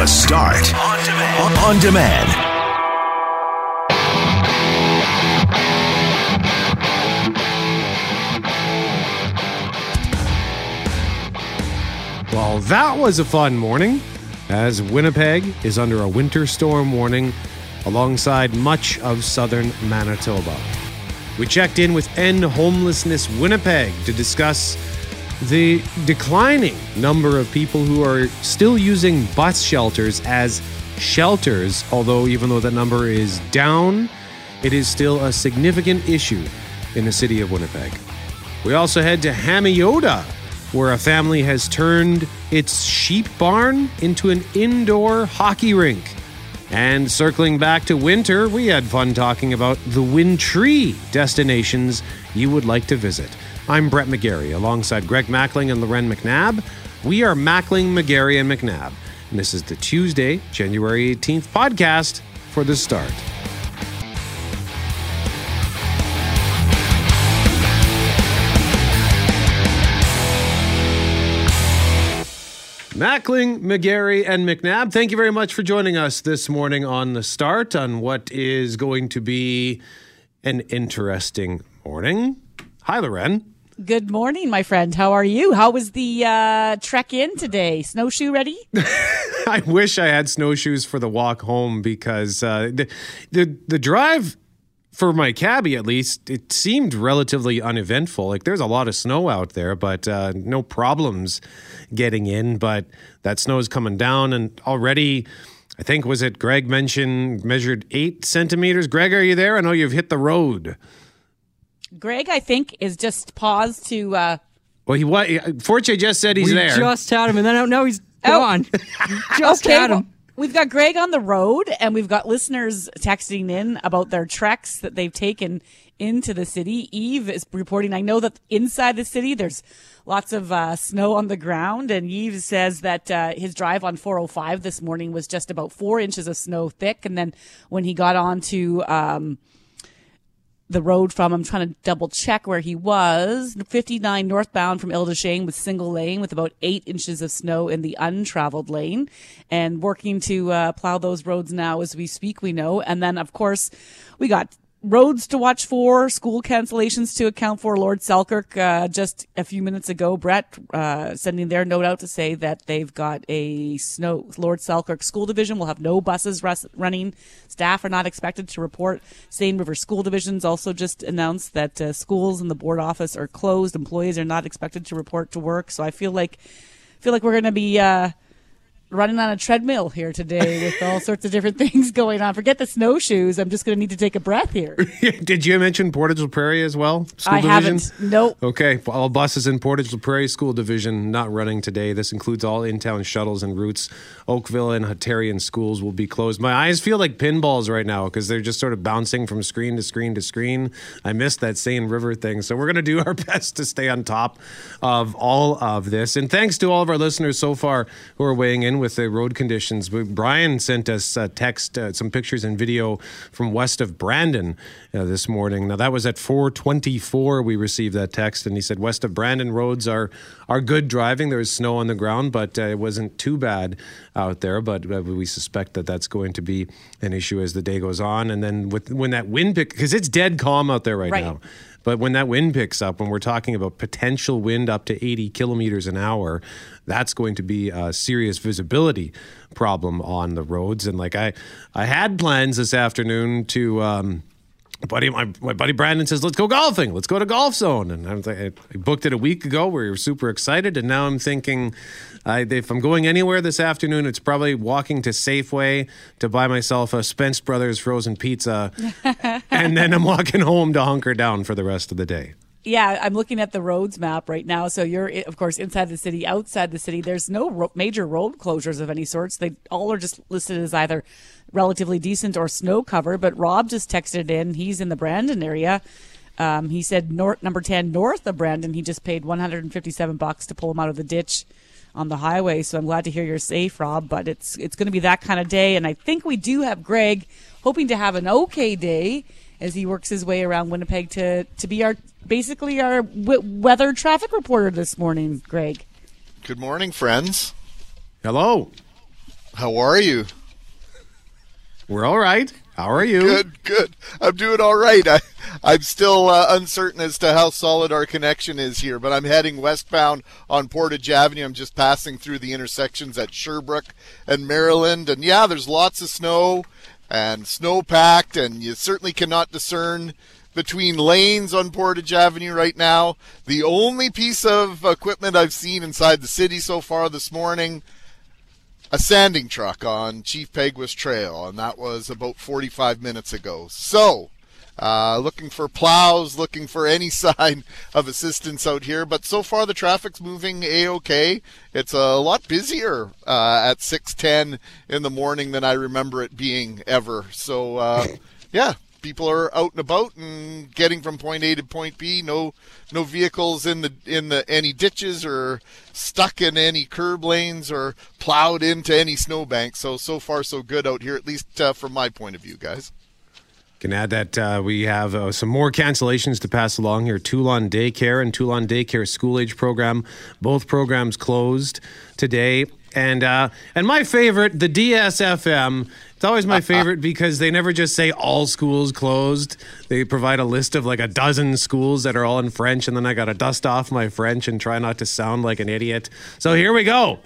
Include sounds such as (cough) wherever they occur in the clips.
The Start on demand. On demand. Well, that was a fun morning as Winnipeg is under a winter storm warning alongside much of southern Manitoba. We checked in with End Homelessness Winnipeg to discuss the declining number of people who are still using bus shelters as shelters, although even though that number is down, it is still a significant issue in the city of Winnipeg. We also head to Hamiota, where a family has turned its sheep barn into an indoor hockey rink. And circling back to winter, we had fun talking about the Win-Tree destinations you would like to visit. I'm Brett McGarry alongside Greg Mackling and Loren McNabb. We are Mackling, McGarry, and McNabb. And this is the Tuesday, January 18th podcast for the start. Mackling, McGarry, and McNabb, thank you very much for joining us this morning on the start on what is going to be an interesting morning. Hi, Loren. Good morning, my friend. How are you? How was the uh, trek in today? Snowshoe ready? (laughs) I wish I had snowshoes for the walk home because uh, the, the the drive for my cabbie at least it seemed relatively uneventful. Like there's a lot of snow out there, but uh, no problems getting in. But that snow is coming down, and already. I think was it Greg mentioned measured eight centimeters. Greg, are you there? I know you've hit the road. Greg, I think, is just paused to. Uh, well, he what? Forte just said he's we there. Just had him, and then now he's (laughs) oh. gone. (laughs) just okay, had him. Well, we've got Greg on the road, and we've got listeners texting in about their treks that they've taken into the city. Eve is reporting. I know that inside the city, there's lots of uh, snow on the ground. And Eve says that uh, his drive on 405 this morning was just about four inches of snow thick. And then when he got onto um, the road from, I'm trying to double check where he was, 59 northbound from Ile with single lane with about eight inches of snow in the untraveled lane. And working to uh, plow those roads now as we speak, we know. And then, of course, we got roads to watch for, school cancellations to account for. Lord Selkirk, uh, just a few minutes ago, Brett, uh, sending their note out to say that they've got a snow, Lord Selkirk School Division will have no buses running. Staff are not expected to report. Seine River School Divisions also just announced that uh, schools and the board office are closed. Employees are not expected to report to work. So I feel like, feel like we're going to be, uh, running on a treadmill here today with all (laughs) sorts of different things going on. Forget the snowshoes. I'm just going to need to take a breath here. (laughs) Did you mention Portage La Prairie as well? School I division? haven't. Nope. Okay. All buses in Portage La Prairie School Division not running today. This includes all in-town shuttles and routes. Oakville and Hutterian schools will be closed. My eyes feel like pinballs right now because they're just sort of bouncing from screen to screen to screen. I missed that Seine River thing. So we're going to do our (laughs) best to stay on top of all of this. And thanks to all of our listeners so far who are weighing in with the road conditions. Brian sent us a text, uh, some pictures and video from west of Brandon uh, this morning. Now that was at 4:24. We received that text, and he said west of Brandon roads are are good driving. There was snow on the ground, but uh, it wasn't too bad out there. But uh, we suspect that that's going to be an issue as the day goes on. And then with when that wind pick, because it's dead calm out there right, right. now. But when that wind picks up, when we're talking about potential wind up to 80 kilometers an hour, that's going to be a serious visibility problem on the roads. And like I, I had plans this afternoon to. Um, buddy, my, my buddy Brandon says, let's go golfing. Let's go to Golf Zone. And I, was like, I booked it a week ago. We were super excited. And now I'm thinking, I, if I'm going anywhere this afternoon, it's probably walking to Safeway to buy myself a Spence Brothers frozen pizza, (laughs) and then I'm walking home to hunker down for the rest of the day. Yeah, I'm looking at the roads map right now. So you're, of course, inside the city, outside the city. There's no ro- major road closures of any sorts. They all are just listed as either relatively decent or snow cover. But Rob just texted in. He's in the Brandon area. Um, he said north, number 10 north of Brandon. He just paid 157 bucks to pull him out of the ditch on the highway. So I'm glad to hear you're safe, Rob. But it's it's going to be that kind of day, and I think we do have Greg hoping to have an okay day as he works his way around Winnipeg to to be our basically our w- weather traffic reporter this morning. Greg. Good morning, friends. Hello. How are you? We're all right. How are you? Good, good. I'm doing all right. I, I'm still uh, uncertain as to how solid our connection is here, but I'm heading westbound on Portage Avenue. I'm just passing through the intersections at Sherbrooke and Maryland, and yeah, there's lots of snow and snow packed, and you certainly cannot discern between lanes on Portage Avenue right now. The only piece of equipment I've seen inside the city so far this morning a sanding truck on Chief Peguis Trail, and that was about 45 minutes ago. So, uh, looking for plows, looking for any (laughs) sign of assistance out here. But so far, the traffic's moving a okay. It's a lot busier uh, at 6:10 in the morning than I remember it being ever. So, uh, (laughs) yeah, people are out and about and getting from point A to point B. No, no vehicles in the in the any ditches or stuck in any curb lanes or plowed into any snowbanks. So so far so good out here, at least uh, from my point of view, guys. Can add that uh, we have uh, some more cancellations to pass along here. Toulon Daycare and Toulon Daycare School Age Program, both programs closed today. And uh, and my favorite, the DSFM. It's always my (laughs) favorite because they never just say all schools closed. They provide a list of like a dozen schools that are all in French, and then I got to dust off my French and try not to sound like an idiot. So here we go.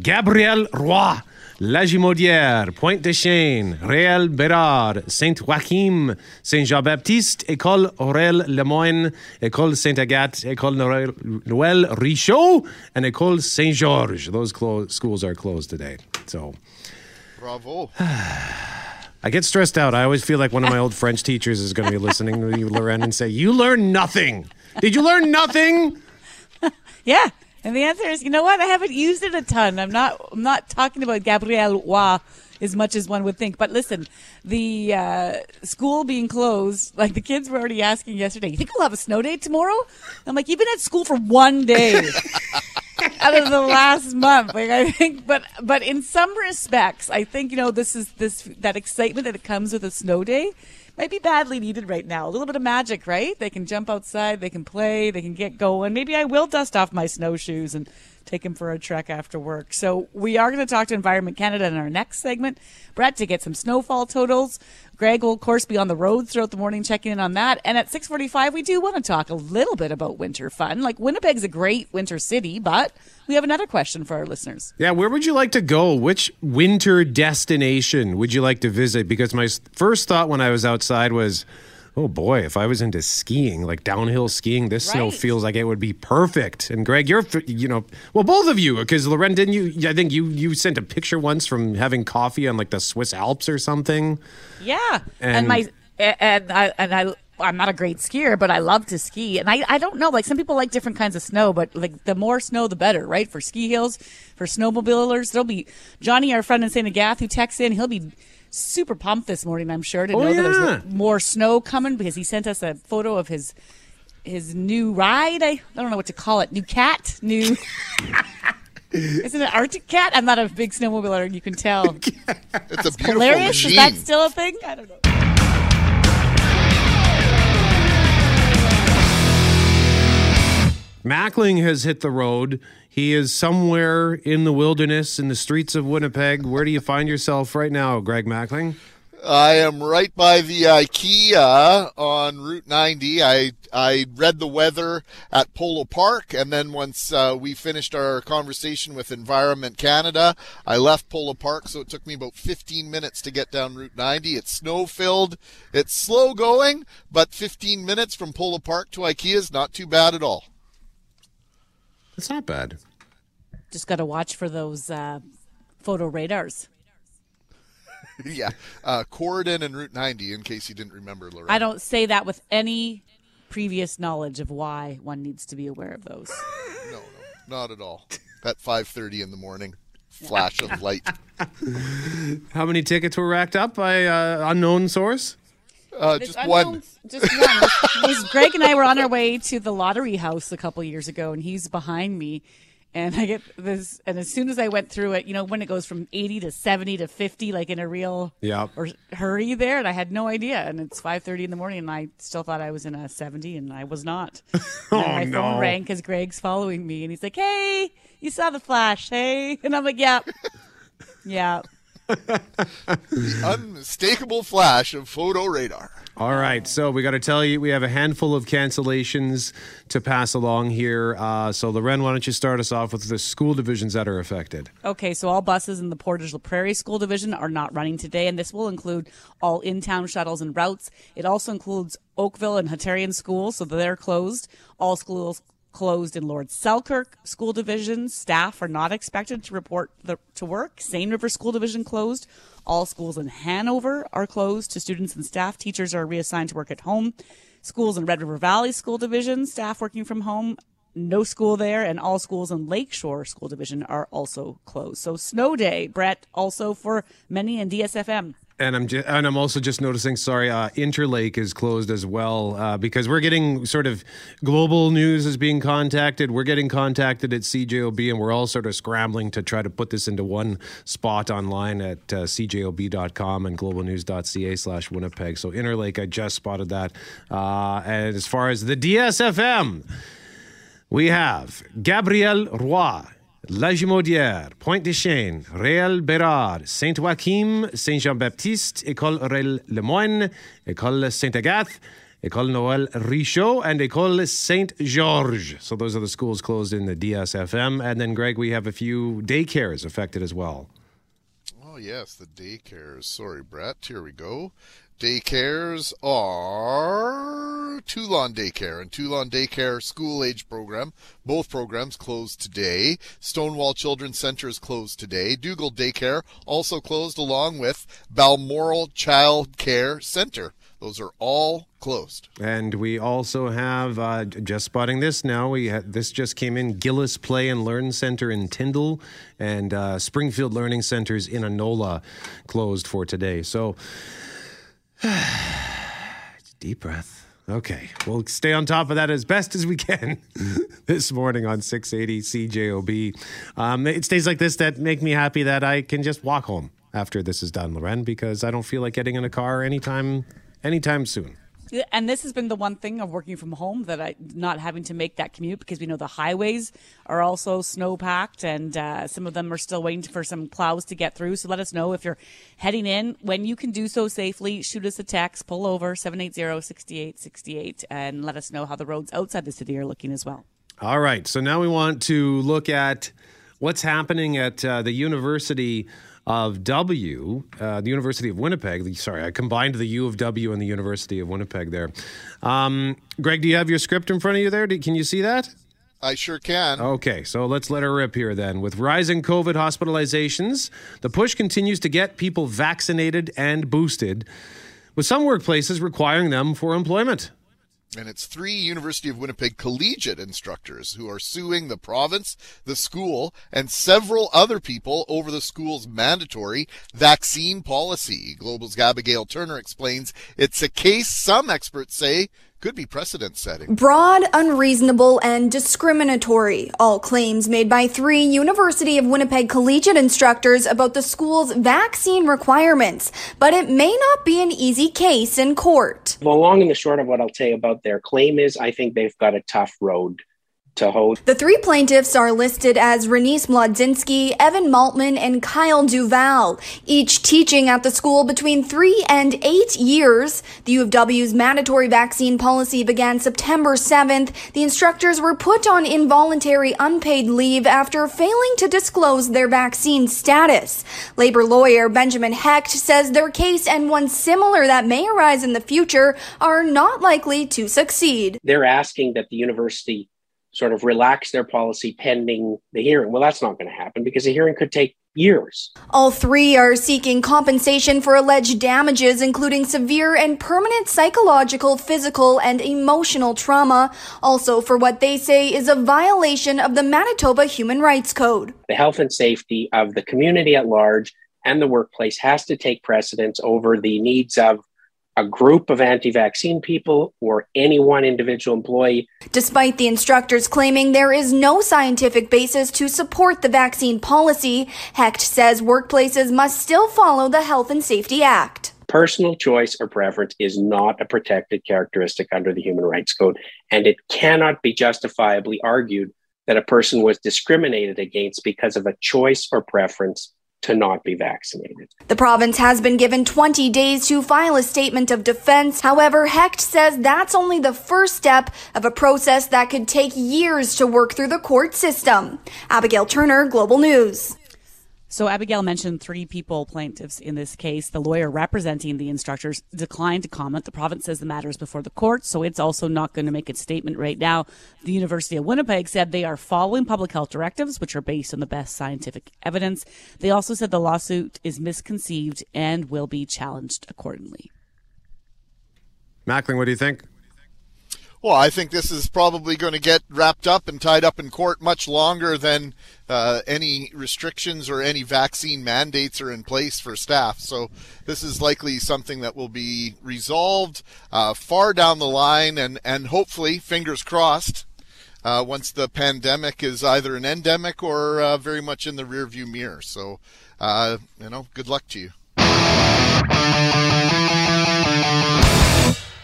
Gabrielle Roy. La Gimaudière, Pointe des Chênes, Réal Bérard, Saint-Joachim, Saint-Jean-Baptiste, École Aurel Lemoine, École Sainte-Agathe, École Noël, Noël Ritchot, and École Saint-Georges. Those clo- schools are closed today. So Bravo. (sighs) I get stressed out. I always feel like one of my old French teachers is going to be listening to you, Loren, and say, You learn nothing. Did you learn nothing? (laughs) Yeah. And the answer is, you know what? I haven't used it a ton. I'm not. I'm not talking about Gabrielle Roy as much as one would think. But listen, the uh, school being closed, (laughs) like the kids were already asking yesterday. You think we'll have a snow day tomorrow? I'm like, you've been at school for one day (laughs) out of the last month. Like I think, but but in some respects, I think you know this is this that excitement that it comes with a snow day might be badly needed right now. A little bit of magic, right? They can jump outside, they can play, they can get going. Maybe I will dust off my snowshoes and take him for a trek after work. So we are going to talk to Environment Canada in our next segment, Brett, to get some snowfall totals. Greg will, of course, be on the road throughout the morning, checking in on that. And at 6:45, we do want to talk a little bit about winter fun. Like Winnipeg's a great winter city, but we have another question for our listeners. Yeah, where would you like to go? Which winter destination would you like to visit? Because my first thought when I was outside was, oh boy, if I was into skiing, like downhill skiing, this snow feels like it would be perfect. And Greg, you're, you know, well, both of you, because Loren, didn't you? I think you you sent a picture once from having coffee on like the Swiss Alps or something. Yeah, and, And- my and I and I. I'm not a great skier, but I love to ski. And I, I don't know, like some people like different kinds of snow, but like the more snow, the better, right? For ski hills, for snowmobilers. There'll be Johnny, our friend in St. Agatha, who texts in. He'll be super pumped this morning, I'm sure, to Oh, know that there's more snow coming because he sent us a photo of his his new ride. I, I don't know what to call it. New cat, new. (laughs) Isn't it Arctic cat? I'm not a big snowmobiler, and you can tell. (laughs) It's a beautiful Hilarious. machine. Is that still a thing? I don't know. Mackling has hit the road. He is somewhere in the wilderness, in the streets of Winnipeg. Where do you find yourself right now, Greg Mackling? I am right by the IKEA on Route 90. I I read the weather at Polo Park, and then once uh, we finished our conversation with Environment Canada, I left Polo Park. So it took me about 15 minutes to get down Route 90. It's snow filled. It's slow going, but 15 minutes from Polo Park to IKEA is not too bad at all. That's not bad. Just got to watch for those uh, photo radars. (laughs) yeah, uh, Corydon and Route 90. In case you didn't remember, Lorraine. I don't say that with any previous knowledge of why one needs to be aware of those. (laughs) No, no, not at all. At 5:30 in the morning, flash of (laughs) light. How many tickets were racked up by uh, unknown source? Uh, just one. Just one. This- Greg and I were on our way to the lottery house a couple years ago, and he's behind me. And I get this, and as soon as I went through it, you know, when it goes from 80 to 70 to 50, like in a real Yep. or hurry there, and I had no idea. And it's 5:30 in the morning, and I still thought I was in a 70, and I was not. (laughs) Oh, my no. phone rang because Greg's following me, and he's like, "Hey, you saw the flash, hey?" (laughs) And I'm like, "Yeah." (laughs) Yeah. (laughs) Unmistakable flash of photo radar. All right, so we got to tell you we have a handful of cancellations to pass along here. Uh, so, Loren, why don't you start us off with the school divisions that are affected? Okay, so all buses in the Portage La Prairie School Division are not running today, and this will include all in town shuttles and routes. It also includes Oakville and Hutterian schools, so they're closed. All schools closed in Lord Selkirk School Division. Staff are not expected to report the, to work. Seine River School Division closed. All schools in Hanover are closed to students and staff. Teachers are reassigned to work at home. Schools in Red River Valley School Division, staff working from home. No school there, and all schools in Lakeshore School Division are also closed. So snow day, Brett, also for many in DSFM. And I'm just, and I'm also just noticing. Sorry, uh, Interlake is closed as well uh, because we're getting sort of global news is being contacted. We're getting contacted at CJOB, and we're all sort of scrambling to try to put this into one spot online at uh, cjob.com and globalnews.ca/slash Winnipeg. So Interlake, I just spotted that. Uh, and as far as the DSFM, we have Gabrielle Roy. La Gimaudière, Pointe des Chênes, Réal Bérard, Saint-Joachim, Saint-Jean-Baptiste, École Aurel Lemoine, École Sainte-Agathe, École Noël Ritchot, and École Saint-Georges. So those are the schools closed in the DSFM. And then, Greg, we have a few daycares affected as well. Oh, yes, the daycares. Sorry, Brett. Here we go. Daycares are Toulon Daycare and Toulon Daycare School Age Program. Both programs closed today. Stonewall Children's Center is closed today. Dougal Daycare also closed along with Balmoral Child Care Center. Those are all closed. And we also have uh, just spotting this now. We had, this just came in Gillis Play and Learn Center in Tyndall and uh, Springfield Learning Centers in Anola closed for today. So (sighs) deep breath. Okay, we'll stay on top of that as best as we can (laughs) this morning on 680 CJOB. Um, it's days like this that make me happy that I can just walk home after this is done, Loren, because I don't feel like getting in a car anytime anytime soon. And this has been the one thing of working from home that I not having to make that commute because we know the highways are also snow packed and uh, some of them are still waiting for some plows to get through. So let us know if you're heading in when you can do so safely. Shoot us a text, pull over 780-6868 and let us know how the roads outside the city are looking as well. All right. So now we want to look at what's happening at uh, the University of W, uh, the University of Winnipeg. Sorry, I combined the U of W and the University of Winnipeg there. Um, Greg, do you have your script in front of you there? Can you see that? I sure can. Okay, so let's let her rip here then. With rising COVID hospitalizations, the push continues to get people vaccinated and boosted, with some workplaces requiring them for employment. And it's three University of Winnipeg collegiate instructors who are suing the province, the school, and several other people over the school's mandatory vaccine policy. Global's Abigail Turner explains it's a case some experts say could be precedent setting. Broad, unreasonable, and discriminatory. All claims made by three University of Winnipeg collegiate instructors about the school's vaccine requirements. But it may not be an easy case in court. The long and the short of what I'll say about their claim is I think they've got a tough road to hold. The three plaintiffs are listed as Renice Mlodzinski, Evan Maltman, and Kyle Duval, each teaching at the school between three and eight years. The U of W's mandatory vaccine policy began September 7th. The instructors were put on involuntary unpaid leave after failing to disclose their vaccine status. Labor lawyer Benjamin Hecht says their case and one similar that may arise in the future are not likely to succeed. They're asking that the university sort of relax their policy pending the hearing. Well, that's not going to happen because the hearing could take years. All three are seeking compensation for alleged damages, including severe and permanent psychological, physical, and emotional trauma, also for what they say is a violation of the Manitoba Human Rights Code. The health and safety of the community at large and the workplace has to take precedence over the needs of a group of anti vaccine people or any one individual employee. Despite the instructors claiming there is no scientific basis to support the vaccine policy, Hecht says workplaces must still follow the Health and Safety Act. Personal choice or preference is not a protected characteristic under the Human Rights Code, and it cannot be justifiably argued that a person was discriminated against because of a choice or preference to not be vaccinated. The province has been given 20 days to file a statement of defense. However, Hecht says that's only the first step of a process that could take years to work through the court system. Abigail Turner, Global News. So Abigail mentioned three people plaintiffs in this case. The lawyer representing the instructors declined to comment. The province says the matter is before the court, so it's also not going to make its statement right now. The University of Winnipeg said they are following public health directives, which are based on the best scientific evidence. They also said the lawsuit is misconceived and will be challenged accordingly. Mackling, what do you think? Well, I think this is probably going to get wrapped up and tied up in court much longer than uh, any restrictions or any vaccine mandates are in place for staff. So this is likely something that will be resolved uh, far down the line, and and hopefully, fingers crossed, uh, once the pandemic is either an endemic or uh, very much in the rearview mirror. So, uh, you know, good luck to you.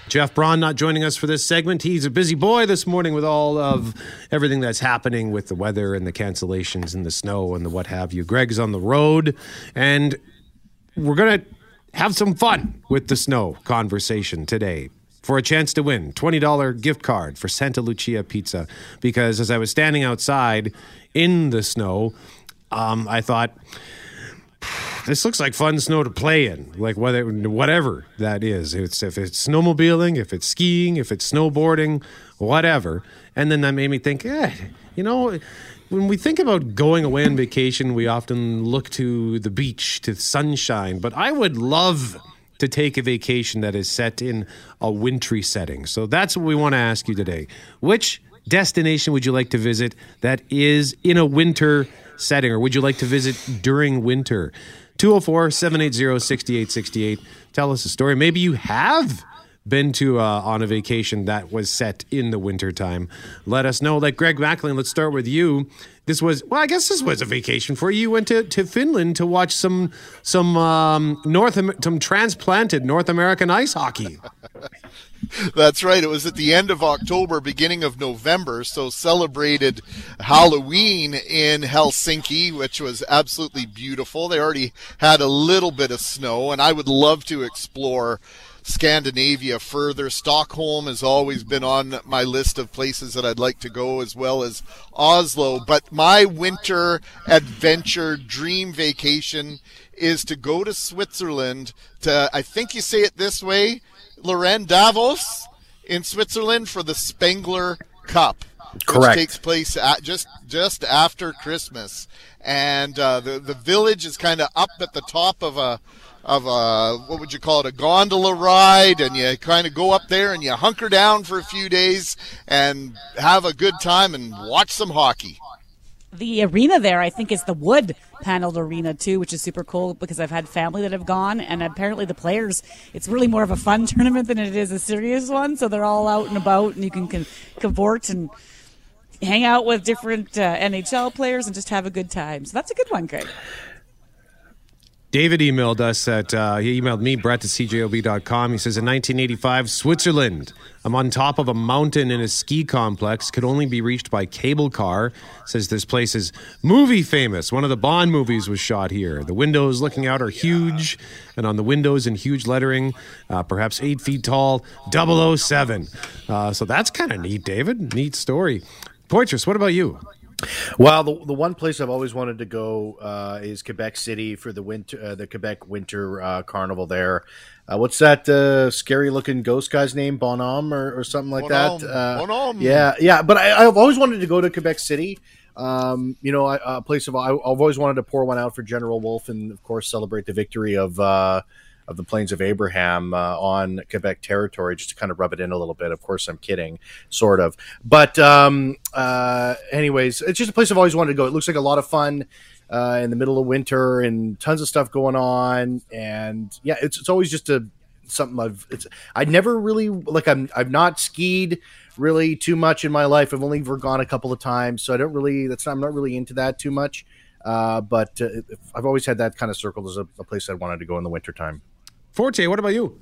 Jeff Braun not joining us for this segment. He's a busy boy this morning with all of everything that's happening with the weather and the cancellations and the snow and the what have you. Greg's on the road, and we're going to have some fun with the snow conversation today for a chance to win $20 gift card for Santa Lucia Pizza. Because as I was standing outside in the snow, um, I thought, this looks like fun snow to play in, like whether whatever that is. It's if it's snowmobiling, if it's skiing, if it's snowboarding, whatever. And then that made me think, eh, you know, when we think about going away on vacation, we often look to the beach, to sunshine. But I would love to take a vacation that is set in a wintry setting. So that's what we want to ask you today. Which destination would you like to visit that is in a winter setting, or would you like to visit during winter? 204 780 6868. Tell us a story. Maybe you have been to uh, on a vacation that was set in the wintertime. Let us know. Like Greg Mackling, let's start with you. This was well, I guess this was a vacation for you. You went to, to Finland to watch some some um, North some transplanted North American ice hockey. (laughs) (laughs) That's right. It was at the end of October, beginning of November. So celebrated Halloween in Helsinki, which was absolutely beautiful. They already had a little bit of snow, and I would love to explore Scandinavia further. Stockholm has always been on my list of places that I'd like to go, as well as Oslo. But my winter adventure dream vacation is to go to Switzerland to, I think you say it this way, Loren Davos in Switzerland for the Spengler Cup. Correct. Which takes place at just just after Christmas, and uh, the the village is kind of up at the top of a of a what would you call it a gondola ride, and you kind of go up there and you hunker down for a few days and have a good time and watch some hockey the arena there, I think, is the wood paneled arena too, which is super cool because I've had family that have gone, and apparently the players, it's really more of a fun (laughs) tournament than it is a serious one. So they're all out and about, and you can cavort and hang out with different uh, NHL players and just have a good time. So that's a good one, Greg. David emailed us at, uh, he emailed me, Brett at CJOB.com. He says, in 1985, Switzerland. I'm on top of a mountain in a ski complex, could only be reached by cable car. Says this place is movie famous. One of the Bond movies was shot here. The windows looking out are huge, and on the windows in huge lettering, uh, perhaps eight feet tall, 007. Uh, so that's kind of neat, David. Neat story. Poitras, what about you? Well, the, the one place I've always wanted to go uh, is Quebec City for the winter, uh, the Quebec Winter uh, Carnival. There, uh, what's that uh, scary looking ghost guy's name? Bonhomme or, or something like Bonhomme. that. Uh, Bonhomme. Yeah, yeah. But I, I've always wanted to go to Quebec City. Um, you know, a place of I, have always wanted to pour one out for General Wolfe, and of course celebrate the victory of of the Plains of Abraham uh, on Quebec territory, just to kind of rub it in a little bit. Of course, I'm kidding, sort of. But um, uh, anyways, it's just a place I've always wanted to go. It looks like a lot of fun. Uh, in the middle of winter and tons of stuff going on and yeah it's, it's always just a something I've it's I never really like I'm I've not skied really too much in my life. I've only ever gone a couple of times, so I don't really that's I'm not really into that too much. Uh, but uh, I've always had that kind of circled as a, a place I wanted to go in the wintertime. Forte, what about you?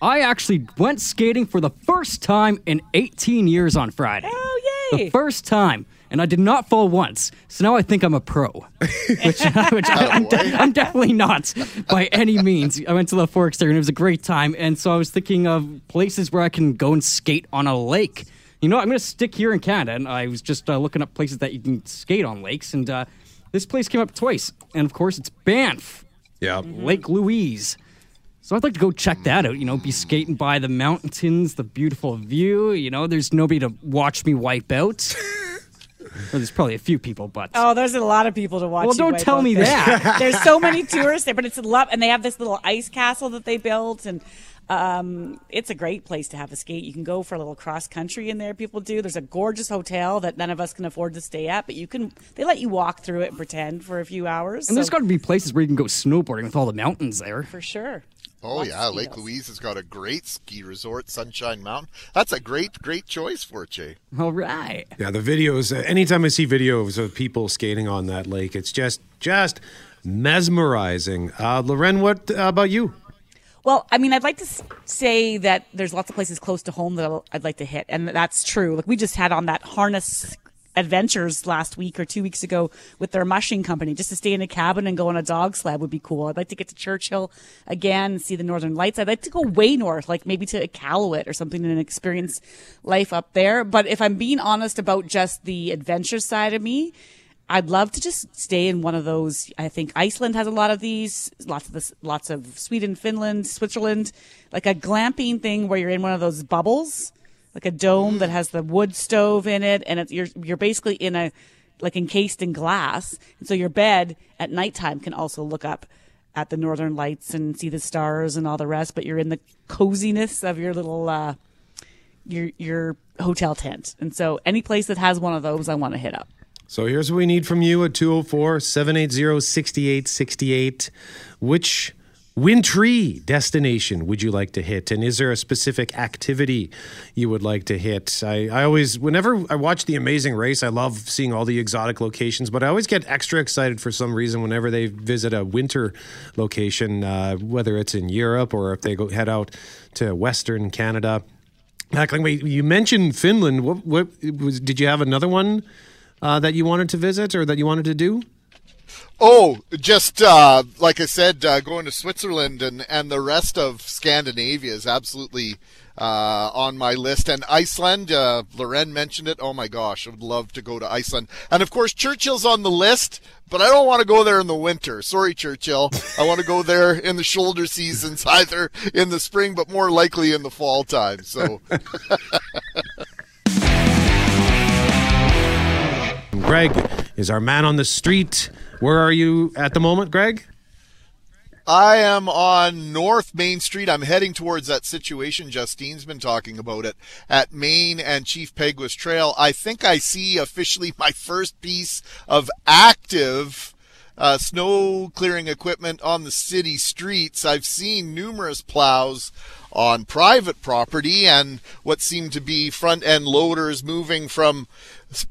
I actually went skating for the first time in 18 years on Friday. Oh, yay! The first time. and I did not fall once. So now I think I'm a pro, (laughs) which, (laughs) which I'm, de- I'm definitely not by any means. I went to the Forks there, and it was a great time. And so I was thinking of places where I can go and skate on a lake. You know, I'm going to stick here in Canada, and I was just uh, looking up places that you can skate on lakes, and uh, this place came up twice. And of course, it's Banff, Yeah. Lake Louise. So I'd like to go check that out. You know, be skating by the mountains, the beautiful view. You know, there's nobody to watch me wipe out. (laughs) well, there's probably a few people, but Oh, there's a lot of people to watch. Well, don't wipe tell me there. that. (laughs) there's so many tourists there, but it's a lot, and they have this little ice castle that they built, and um, it's a great place to have a skate. You can go for a little cross country in there. People do. There's a gorgeous hotel that none of us can afford to stay at, but you can. They let you walk through it and pretend for a few hours. and there's got to be places where you can go snowboarding with all the mountains there. for sure. Oh Lots yeah, Lake. Louise has got a great ski resort, Sunshine Mountain. That's a great, great choice for it, Jay. All right. Yeah, the videos. Uh, anytime I see videos of people skating on that lake, it's just just mesmerizing. Uh, Loren, what uh, about you? Well, I mean, I'd like to say that there's lots of places close to home that I'd like to hit, and that's true. Like we just had on that harness adventures last week or two weeks ago with their mushing company. Just to stay in a cabin and go on a dog sled would be cool. I'd like to get to Churchill again, and see the Northern Lights. I'd like to go way north, like maybe to Iqaluit or something, and experience life up there. But if I'm being honest about just the adventure side of me, I'd love to just stay in one of those. I think Iceland has a lot of these. Lots of this, lots of Sweden, Finland, Switzerland, like a glamping thing where you're in one of those bubbles, like a dome that has the wood stove in it, and it's, you're you're basically in a like encased in glass, and so your bed at nighttime can also look up at the northern lights and see the stars and all the rest. But you're in the coziness of your little uh, your your hotel tent, and so any place that has one of those, I want to hit up. So here's what we need from you at 204 780 6868. Which wintry destination would you like to hit? And is there a specific activity you would like to hit? I, I always, whenever I watch The Amazing Race, I love seeing all the exotic locations, but I always get extra excited for some reason whenever they visit a winter location, uh, whether it's in Europe or if they go head out to Western Canada. Mackling, wait, you mentioned Finland. What, what was? Did you have another one uh, that you wanted to visit or that you wanted to do? Oh, just uh, like I said, uh, going to Switzerland and, and the rest of Scandinavia is absolutely uh, on my list. And Iceland, uh, Loren mentioned it. Oh my gosh, I would love to go to Iceland. And of course, Churchill's on the list, but I don't want to go there in the winter. Sorry, Churchill. I want to go there in the shoulder seasons, (laughs) either in the spring, but more likely in the fall time. So. (laughs) Greg is our man on the street. Where are you at the moment, Greg? I am on North Main Street. I'm heading towards that situation Justine's been talking about it at Main and Chief Peguis Trail. I think I see officially my first piece of active uh, snow clearing equipment on the city streets. I've seen numerous plows on private property and what seem to be front end loaders moving from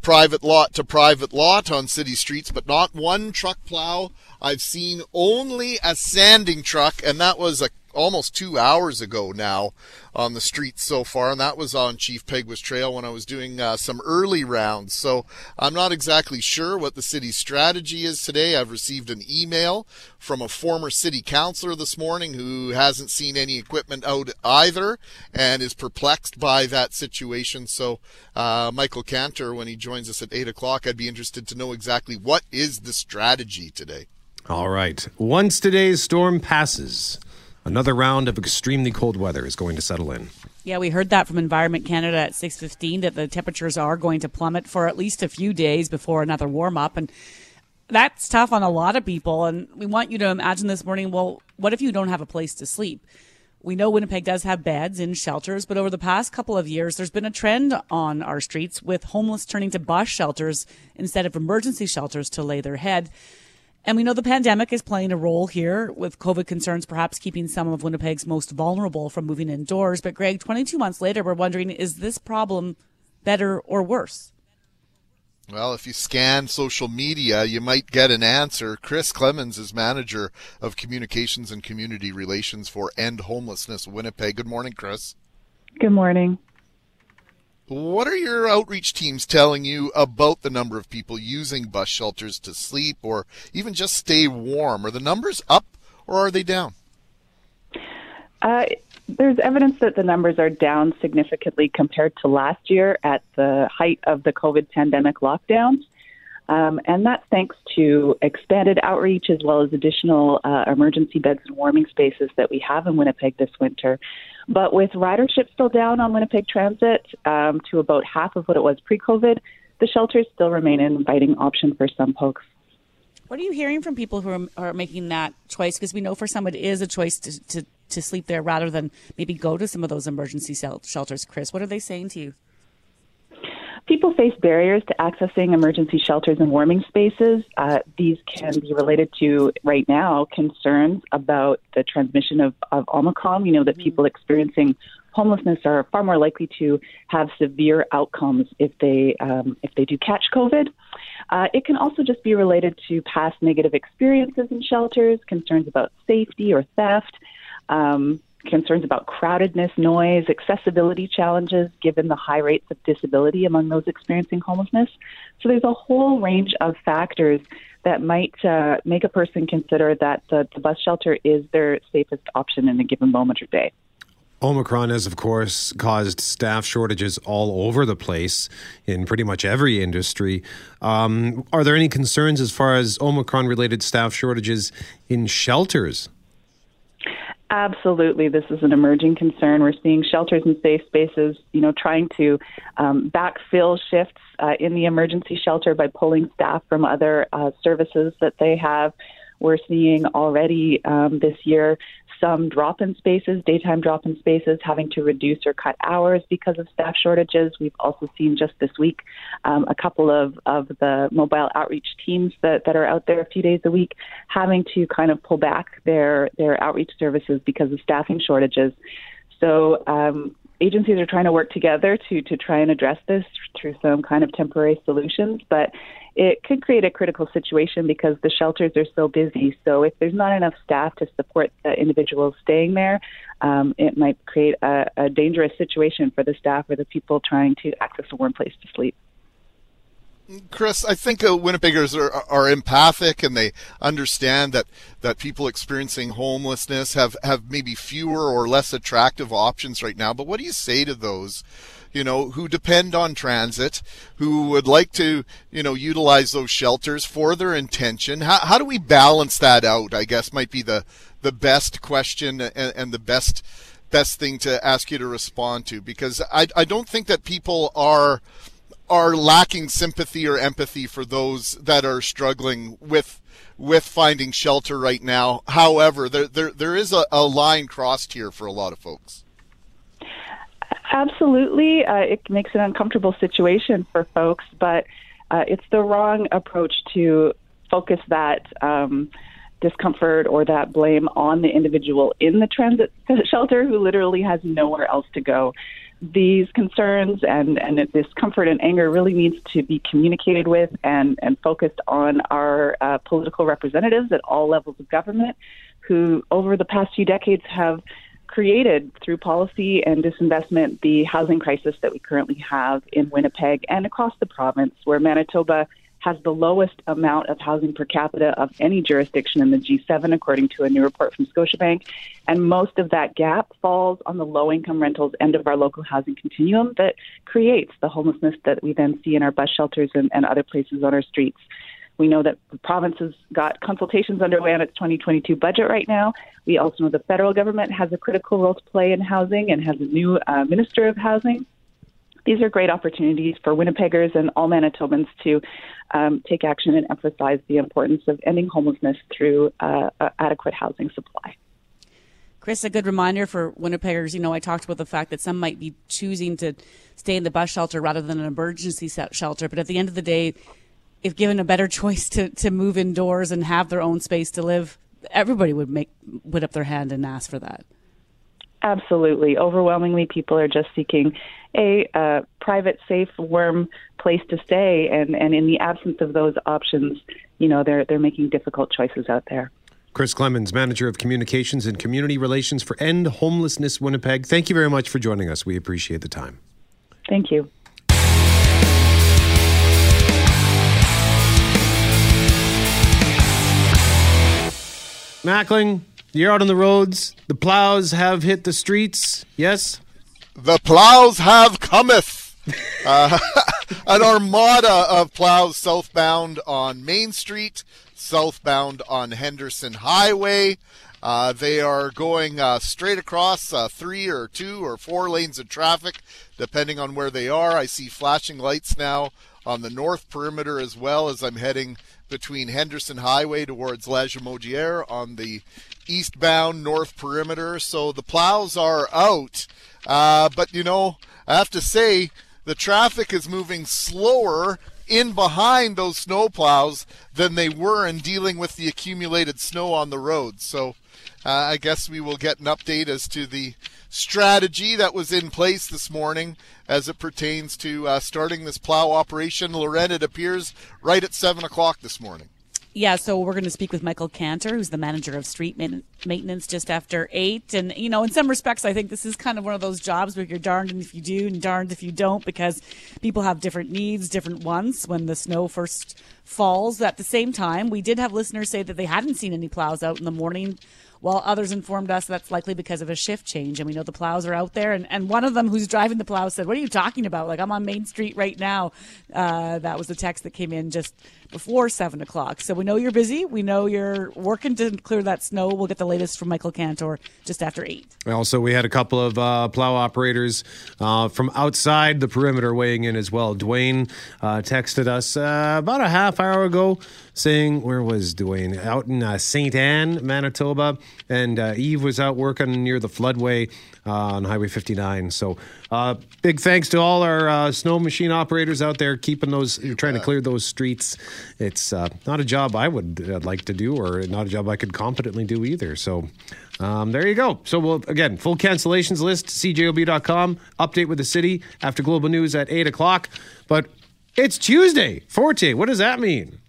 private lot to private lot on city streets, but not one truck plow. I've seen only a sanding truck, and that was a, almost two hours ago now on the streets so far, and that was on Chief Peguis Trail when I was doing uh, some early rounds. So I'm not exactly sure what the city's strategy is today. I've received an email from a former city councilor this morning who hasn't seen any equipment out either and is perplexed by that situation. So, uh, Michael Cantor, when he joins us at 8 o'clock, I'd be interested to know exactly what is the strategy today. All right. Once today's storm passes, another round of extremely cold weather is going to settle in. Yeah, we heard that from Environment Canada at 6:15 that the temperatures are going to plummet for at least a few days before another warm up and that's tough on a lot of people and we want you to imagine this morning, well, what if you don't have a place to sleep? We know Winnipeg does have beds in shelters, but over the past couple of years, there's been a trend on our streets with homeless turning to bus shelters instead of emergency shelters to lay their head. And we know the pandemic is playing a role here with COVID concerns perhaps keeping some of Winnipeg's most vulnerable from moving indoors. But Greg, 22 months later, we're wondering, is this problem better or worse? Well, if you scan social media, you might get an answer. Chris Clemens is manager of communications and community relations for End Homelessness Winnipeg. Good morning, Chris. Good morning. What are your outreach teams telling you about the number of people using bus shelters to sleep or even just stay warm? Are the numbers up or are they down? Uh, there's evidence that the numbers are down significantly compared to last year at the height of the COVID pandemic lockdowns. Um, and that's thanks to expanded outreach as well as additional uh, emergency beds and warming spaces that we have in Winnipeg this winter. But with ridership still down on Winnipeg Transit um, to about half of what it was pre COVID, the shelters still remain an inviting option for some folks. What are you hearing from people who are, are making that choice? Because we know for some it is a choice to, to, to sleep there rather than maybe go to some of those emergency shelters. Chris, what are they saying to you? People face barriers to accessing emergency shelters and warming spaces. Uh, these can be related to, right now, concerns about the transmission of, of Omicron. We know that people experiencing homelessness are far more likely to have severe outcomes if they um, if they do catch COVID. Uh, it can also just be related to past negative experiences in shelters, concerns about safety or theft. Um, concerns about crowdedness, noise, accessibility challenges, given the high rates of disability among those experiencing homelessness. So there's a whole range of factors that might uh, make a person consider that the, the bus shelter is their safest option in a given moment or day. Omicron has, of course, caused staff shortages all over the place in pretty much every industry. Um, are there any concerns as far as Omicron related staff shortages in shelters? Absolutely, this is an emerging concern. We're seeing shelters and safe spaces, you know, trying to um, backfill shifts uh, in the emergency shelter by pulling staff from other uh, services that they have. We're seeing already um, this year some drop in spaces, daytime drop in spaces, having to reduce or cut hours because of staff shortages. We've also seen just this week um, a couple of, of the mobile outreach teams that, that are out there a few days a week having to kind of pull back their, their outreach services because of staffing shortages. So, um, agencies are trying to work together to to try and address this through some kind of temporary solutions, but it could create a critical situation because the shelters are so busy. So if there's not enough staff to support the individuals staying there, um, it might create a, a dangerous situation for the staff or the people trying to access a warm place to sleep. Chris, I think uh, Winnipeggers are, are empathic and they understand that, that people experiencing homelessness have, have maybe fewer or less attractive options right now. But what do you say to those you know, who depend on transit, who would like to, you know, utilize those shelters for their intention. How, how do we balance that out? I guess might be the, the best question and, and the best, best thing to ask you to respond to because I, I don't think that people are, are lacking sympathy or empathy for those that are struggling with with finding shelter right now. However, there there, there is a, a line crossed here for a lot of folks. Absolutely. Uh, it makes an uncomfortable situation for folks, but uh, it's the wrong approach to focus that um, discomfort or that blame on the individual in the transit (laughs) shelter who literally has nowhere else to go. These concerns and, and this comfort and anger really needs to be communicated with and, and focused on our uh, political representatives at all levels of government who, over the past few decades, have created through policy and disinvestment the housing crisis that we currently have in Winnipeg and across the province, where Manitoba has the lowest amount of housing per capita of any jurisdiction in the G7, according to a new report from Scotiabank. And most of that gap falls on the low income rentals end of our local housing continuum that creates the homelessness that we then see in our bus shelters and, and other places on our streets. We know that the province has got consultations underway on its 2022 budget right now. We also know the federal government has a critical role to play in housing and has a new uh, minister of housing. These are great opportunities for Winnipeggers and all Manitobans to um, take action and emphasize the importance of ending homelessness through uh, adequate housing supply. Chris, a good reminder for Winnipeggers. You know, I talked about the fact that some might be choosing to stay in the bus shelter rather than an emergency shelter, but at the end of the day, if given a better (laughs) choice to, to move indoors and have their own space to live, everybody would make put up their hand and ask for that. Absolutely. Overwhelmingly, people are just seeking a uh, private, safe, warm place to stay, and, and in the absence of those options, you know, they're they're making difficult choices out there. Chris Clemens, manager of communications and community relations for End Homelessness Winnipeg. Thank you very much for joining us. We appreciate the time. Thank you. Mackling you're out on the roads. The plows have hit the streets. Yes? The plows have cometh. Uh, (laughs) an armada of plows southbound on Main Street, southbound on Henderson Highway. Uh, they are going uh, straight across uh, three or two or four lanes of traffic, depending on where they are. I see flashing lights now on the north perimeter as well as I'm heading between Henderson Highway towards Lagimodière on the eastbound north perimeter. So the plows are out. Uh, but, you know, I have to say, the traffic is moving slower in behind those snow plows than they were in dealing with the accumulated snow on the roads. So I guess we will get an update as to the strategy that was in place this morning as it pertains to uh, starting this plow operation. Loren, it appears right at 7 o'clock this morning. Yeah, so we're going to speak with Michael Cantor, who's the manager of street maintenance just after eight. And, you know, in some respects, I think this is kind of one of those jobs where you're darned if you do and darned if you don't because people have different needs, different wants when the snow first falls. At the same time, we did have listeners say that they hadn't seen any plows out in the morning while others informed us that's likely because of a shift change. And we know the plows are out there. And, and one of them who's driving the plow said, What are you talking about? Like, I'm on Main Street right now. Uh, that was the text that came in just before 7 o'clock. So we know you're busy. We know you're working to clear that snow. We'll get the latest from Michael Cantor just after 8. Also, we had a couple of uh, plow operators uh, from outside the perimeter weighing in as well. Dwayne uh, texted us uh, about a half hour ago saying, where was Dwayne? Out in uh, St. Anne, Manitoba. And uh, Eve was out working near the floodway on Highway 59. So uh, big thanks to all our uh, snow machine operators out there keeping those, trying to clear those streets. It's uh, not a job I would like to do or not a job I could competently do either. So um, there you go. So we'll, again, full cancellations list, cjob.com, update with the city after global news at 8 o'clock. But it's Tuesday, Forte. What does that mean?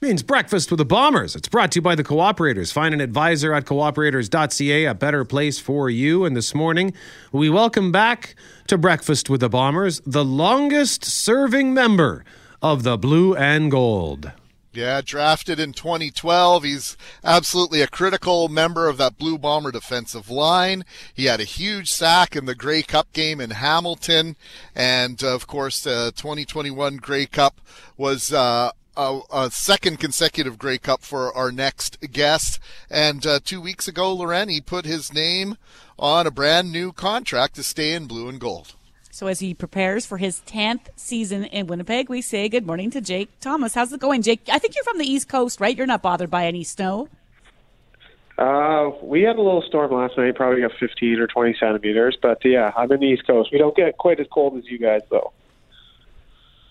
Means breakfast with the bombers. It's brought to you by the cooperators. Find an advisor at cooperators.ca, a better place for you. And this morning, we welcome back to breakfast with the bombers the longest serving member of the blue and gold. Yeah, drafted in 2012. He's absolutely a critical member of that Blue Bomber defensive line. He had a huge sack in the Grey Cup game in Hamilton. And of course, the 2021 Grey Cup was uh, a, a, second consecutive Grey Cup for our next guest. And uh, two weeks ago, Loren, he put his name on a brand new contract to stay in blue and gold. So as he prepares for his 10th season in Winnipeg, we say good morning to Jake Thomas. How's it going, Jake? I think you're from the East Coast, right? You're not bothered by any snow. Uh, we had a little storm last night, probably got 15 or 20 centimeters. But yeah, I'm in the East Coast. We don't get quite as cold as you guys, though.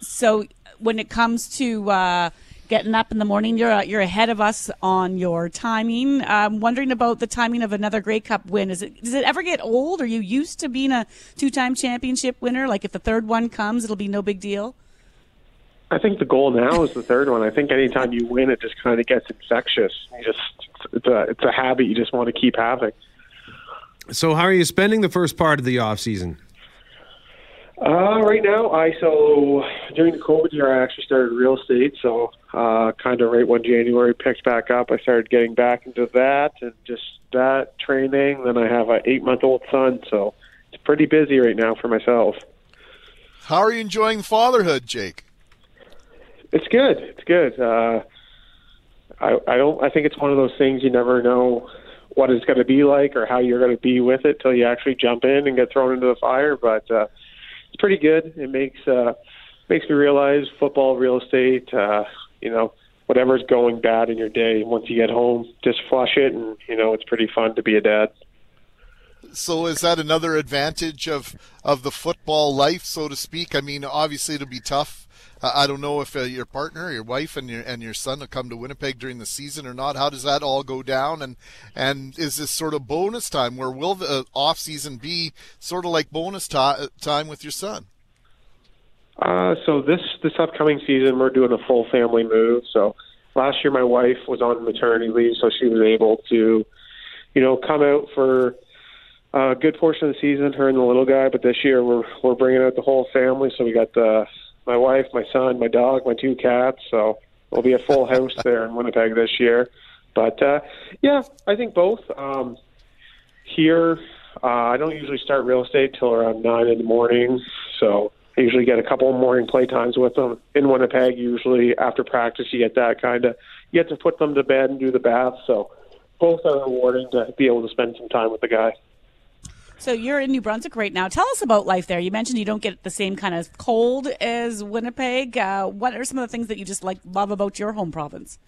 So when it comes to uh, getting up in the morning, you're you're ahead of us on your timing. I'm wondering about the timing of another Grey Cup win. Is it does it ever get old? Are you used to being a two-time championship winner? Like if the third one comes, it'll be no big deal. I think the goal now is the third one. I think anytime you win, it just kind of gets infectious. You just it's a it's a habit you just want to keep having. So, how are you spending the first part of the off season? Uh, right now, I so during the COVID year, I actually started real estate. So, uh, kind of right when January picked back up, I started getting back into that and just that training. Then I have an eight month old son, so it's pretty busy right now for myself. How are you enjoying fatherhood, Jake? It's good. It's good. Uh, I, I don't. I think it's one of those things you never know what it's going to be like or how you're going to be with it till you actually jump in and get thrown into the fire. But uh, it's pretty good. It makes uh, makes me realize football, real estate, uh, you know, whatever's going bad in your day. Once you get home, just flush it, and you know, it's pretty fun to be a dad. So is that another advantage of of the football life, so to speak? I mean, obviously it'll be tough I don't know if uh, your partner, your wife, and your and your son will come to Winnipeg during the season or not. How does that all go down? And and is this sort of bonus time? Where will the uh, off season be sort of like bonus t- time with your son? Uh, so this this upcoming season, we're doing a full family move. So last year, my wife was on maternity leave, so she was able to, you know, come out for a good portion of the season, her and the little guy. But this year, we're we're bringing out the whole family. So we got the my wife, my son, my dog, my two cats. So it'll be a full house there in Winnipeg this year. But uh, yeah, I think both. Um, here, uh, I don't usually start real estate till around nine in the morning, so I usually get a couple of morning play times with them. In Winnipeg, usually after practice, you get that kind of you get to put them to bed and do the bath. So both are rewarding to be able to spend some time with the guy. So you're in New Brunswick right now. Tell us about life there. You mentioned you don't get the same kind of cold as Winnipeg. Uh, what are some of the things that you just like love about your home province?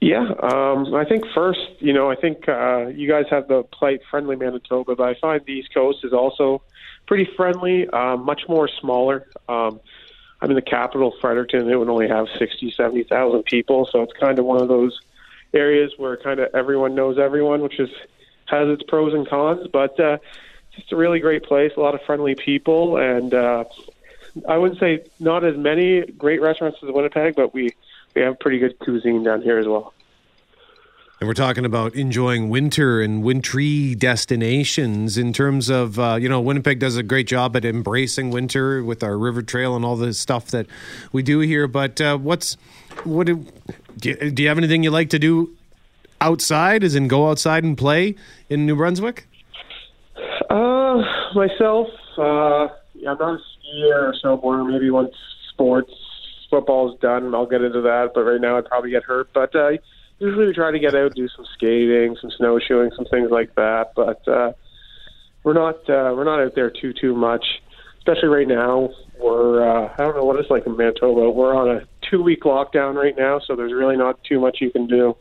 Yeah, um, I think first, you know, I think uh, you guys have the plight friendly Manitoba, but I find the East Coast is also pretty friendly, uh, much more smaller. Um, I'm in the capital, Fredericton. It would only have 60, 70,000 people, so it's kind of one of those areas where kind of everyone knows everyone, which is has its pros and cons. But uh, just a really great place, a lot of friendly people, and uh, I wouldn't say not as many great restaurants as Winnipeg, but we we have pretty good cuisine down here as well. And we're talking about enjoying winter and wintry destinations in terms of, uh, you know, Winnipeg does a great job at embracing winter with our river trail and all the stuff that we do here. But uh, what's, what do, do you, do you have anything you like to do outside, as in go outside and play in New Brunswick? Uh, myself, uh, I'm not a skier or snowboarder. Maybe once sports football's done, I'll get into that. But right now, I'd probably get hurt. But uh, usually, we try to get out, do some skating, some snowshoeing, some things like that. But uh, we're not uh, we're not out there too too much. Especially right now, we're uh, I don't know what it's like in Manitoba. We're on a two week lockdown right now, so there's really not too much you can do.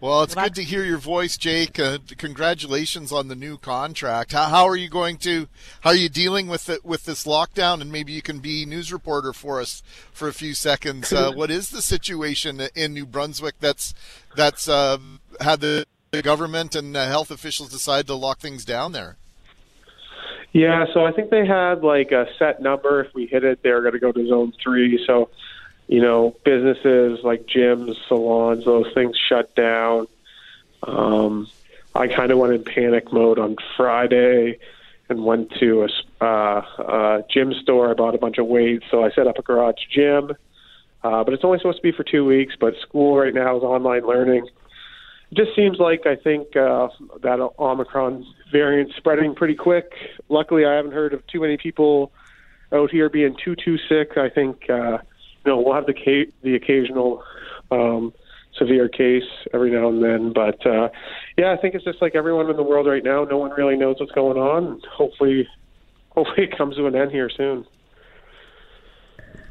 Well, it's good to hear your voice, Jake. Uh, congratulations on the new contract. How, how, are you going to? How are you dealing with it with this lockdown? And maybe you can be news reporter for us for a few seconds. Uh, (laughs) what is the situation in New Brunswick that's that's uh, had the government and health officials decide to lock things down there? Yeah, so I think they had like a set number. If we hit it, they're going to go to zone three. So you know, businesses like gyms, salons, those things shut down. Um, I kind of went in panic mode on Friday and went to a, uh, a gym store. I bought a bunch of weights, so I set up a garage gym. Uh, but it's only supposed to be for two weeks. But school right now is online learning. It just seems like I think uh, that Omicron variant spreading pretty quick. Luckily, I haven't heard of too many people out here being too too sick. I think. Uh, you know, we'll have the ca- the occasional um, severe case every now and then, but uh, yeah, I think it's just like everyone in the world right now. No one really knows what's going on. Hopefully, hopefully it comes to an end here soon.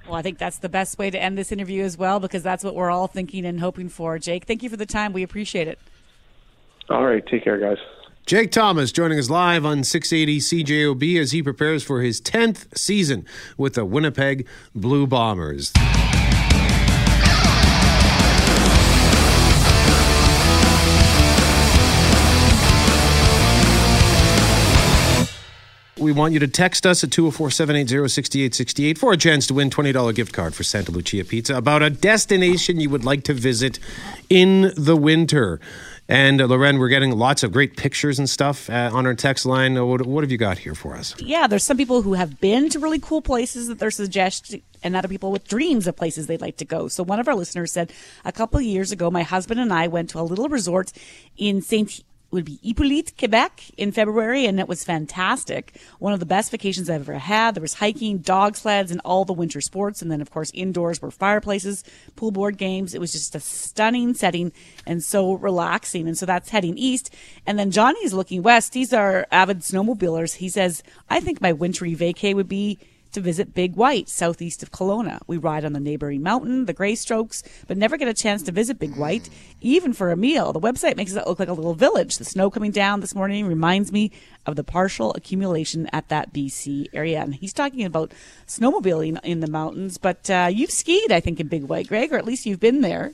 Well, I think that's the best way to end this interview as well, because that's what we're all thinking and hoping for. Jake, thank you for the time. We appreciate it. All right, take care, guys. Jake Thomas joining us live on 680 CJOB as he prepares for his 10th season with the Winnipeg Blue Bombers. We want you to text us at 204 780 6868 for a chance to win $20 gift card for Santa Lucia Pizza about a destination you would like to visit in the winter. And uh, Loren, we're getting lots of great pictures and stuff uh, on our text line. Uh, what, what, have you got here for us? Yeah, there's some people who have been to really cool places that they're suggesting, and other people with dreams of places they'd like to go. So one of our listeners said, a couple years ago, my husband and I went to a little resort in St would be Hippolyte, Quebec in February, and it was fantastic. One of the best vacations I've ever had. There was hiking, dog sleds, and all the winter sports. And then, of course, indoors were fireplaces, pool board games. It was just a stunning setting and so relaxing. And so that's heading east. And then Johnny's looking west. He's our avid snowmobilers. He says, I think my wintry vacay would be to visit Big White, southeast of Kelowna. We ride on the neighboring mountain, the Greystokes, but never get a chance to visit Big White, even for a meal. The website makes it look like a little village. The snow coming down this morning reminds me of the partial accumulation at that BC area. And he's talking about snowmobiling in the mountains, but uh, you've skied, I think, in Big White, Greg, or at least you've been there.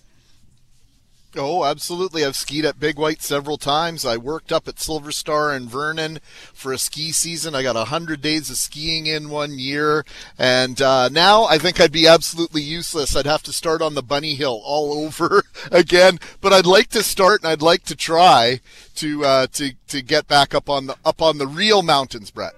Oh, absolutely. I've skied at Big White several times. I worked up at Silver Star in Vernon for a ski season. I got 100 days of skiing in one year. And uh, now I think I'd be absolutely useless. I'd have to start on the bunny hill all (laughs) over again. But I'd like to start and I'd like to try to, uh, to, to get back up on the, up on the real mountains, Brett.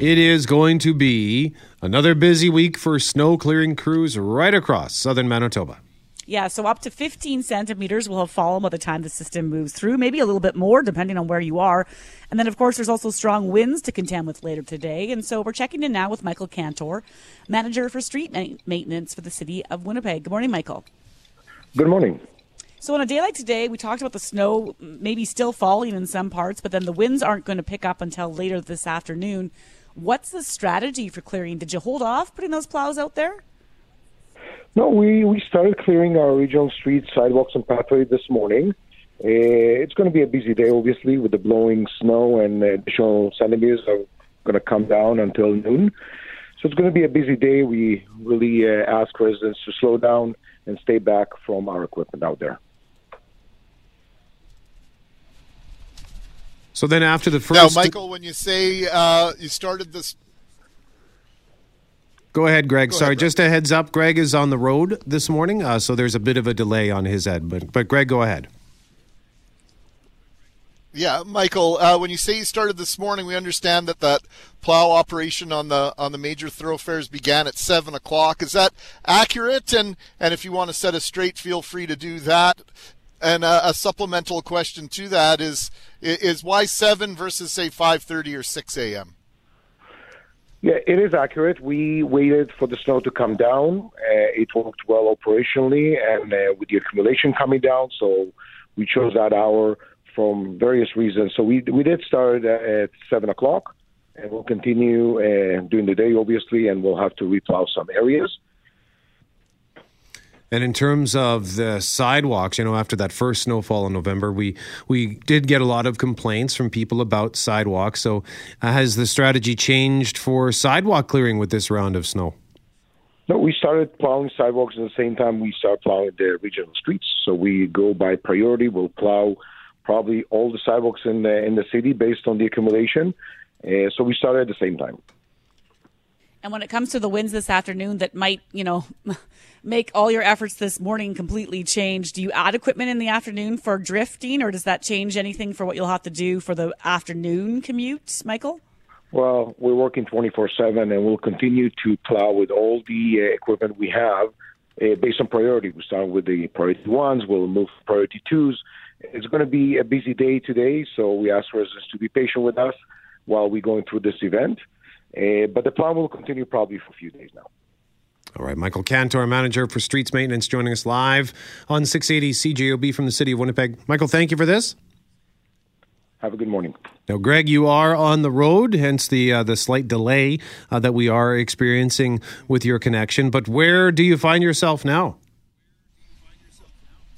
It is going to be another busy week for snow clearing crews right across southern Manitoba. Yeah, so up to 15 centimeters will have fallen by the time the system moves through, maybe a little bit more depending on where you are. And then, of course, there's also strong winds to contend with later today. And so we're checking in now with Michael Cantor, manager for street ma- maintenance for the city of Winnipeg. Good morning, Michael. Good morning. So on a day like today, we talked about the snow maybe still falling in some parts, but then the winds aren't going to pick up until later this afternoon. What's the strategy for clearing? Did you hold off putting those plows out there? No, we, we started clearing our regional streets, sidewalks, and pathway this morning. Uh, it's going to be a busy day, obviously, with the blowing snow and additional centimeters are going to come down until noon. So it's going to be a busy day. We really uh, ask residents to slow down and stay back from our equipment out there. So then after the first. Now. Michael, when you say uh, you started this, Go ahead, Greg. Go Sorry, ahead, Greg. just a heads up. Greg is on the road this morning, uh, so there's a bit of a delay on his end. But, but Greg, go ahead. yeah, Michael, uh, when you say you started this morning, we understand that that plow operation on the on the major thoroughfares began at seven o'clock. Is that accurate? And and if you want to set us straight, feel free to do that. And uh, a supplemental question to that is is why seven versus say five thirty or six a.m. Yeah, it is accurate. We waited for the snow to come down. Uh, it worked well operationally, and uh, with the accumulation coming down, so we chose that hour from various reasons. So we we did start at seven o'clock, and we'll continue uh, during the day, obviously, and we'll have to replow some areas. And in terms of the sidewalks, you know, after that first snowfall in November, we we did get a lot of complaints from people about sidewalks. So, uh, has the strategy changed for sidewalk clearing with this round of snow? No, we started plowing sidewalks at the same time we start plowing the regional streets. So we go by priority. We'll plow probably all the sidewalks in the in the city based on the accumulation. Uh, so we started at the same time. And when it comes to the winds this afternoon that might, you know, (laughs) make all your efforts this morning completely change, do you add equipment in the afternoon for drifting or does that change anything for what you'll have to do for the afternoon commute, Michael? Well, we're working 24 7 and we'll continue to plow with all the uh, equipment we have uh, based on priority. We start with the priority ones, we'll move priority twos. It's going to be a busy day today, so we ask residents to be patient with us while we're going through this event. Uh, but the plan will continue probably for a few days now. All right, Michael Cantor, manager for streets maintenance, joining us live on 680 CJOB from the city of Winnipeg. Michael, thank you for this. Have a good morning. Now, Greg, you are on the road, hence the uh, the slight delay uh, that we are experiencing with your connection. But where do you find yourself now?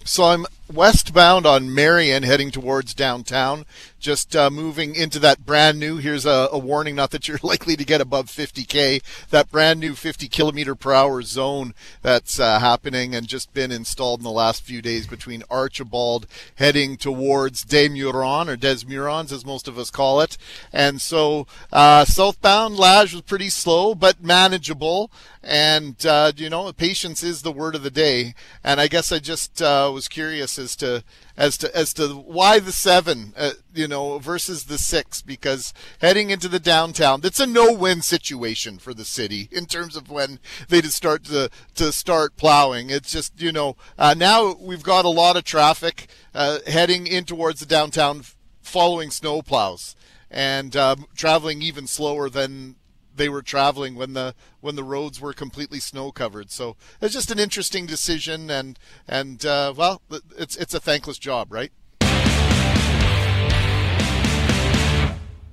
So I'm westbound on Marion, heading towards downtown. Just uh, moving into that brand new. Here's a, a warning: not that you're (laughs) likely to get above 50k. That brand new 50 kilometer per hour zone that's uh, happening and just been installed in the last few days between Archibald, heading towards Des Meurons or Des Meurons, as most of us call it. And so uh, southbound Lage was pretty slow but manageable. And uh, you know, patience is the word of the day. And I guess I just uh, was curious as to as to as to why the seven, uh, you know, versus the six, because heading into the downtown, it's a no-win situation for the city (laughs) in terms of when they just start to to start plowing. It's just you know uh, now we've got a lot of traffic uh, heading in towards the downtown, following snow plows and um, traveling even slower than they were traveling when the when the roads were completely snow covered. So it's just an interesting decision, and and uh, well, it's it's a thankless job, right?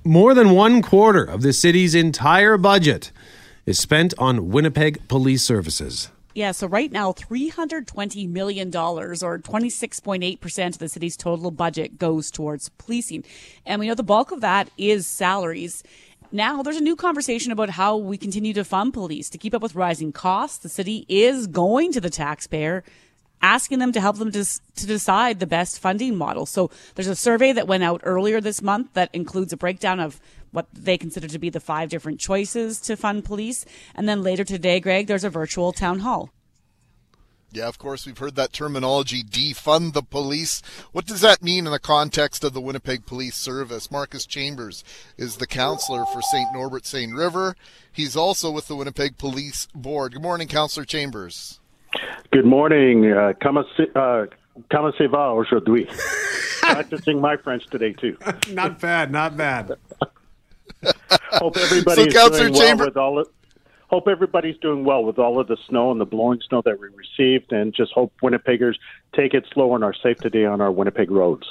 More than one quarter of the city's entire budget is spent on Winnipeg police services. Yeah, so right now, $320 million, or 26.8% of the city's total budget, goes towards policing. And we know the bulk of that is salaries. Now, there's a new conversation about how we continue to fund police to keep up with rising costs. The city is going to the taxpayer, asking them to help them to, to decide the best funding model. So there's a survey that went out earlier this month that includes a breakdown of what they consider to be the five different choices to fund police. And then later today, Greg, there's a virtual town hall. Yeah, of course, we've heard that terminology, defund the police. What does that mean in the context of the Winnipeg Police Service? Marcus Chambers is the councillor for St. Norbert Seine River. He's also with the Winnipeg Police Board. Good morning, Councillor Chambers. Good morning. Uh, comment, uh, comment ça va aujourd'hui? (laughs) Practicing my French today, too. (laughs) not bad, not bad. (laughs) Hope everybody's So, doing Councillor well Chamber- with all of, Hope everybody's doing well with all of the snow and the blowing snow that we received, and just hope Winnipeggers take it slow and are safe today on our Winnipeg roads.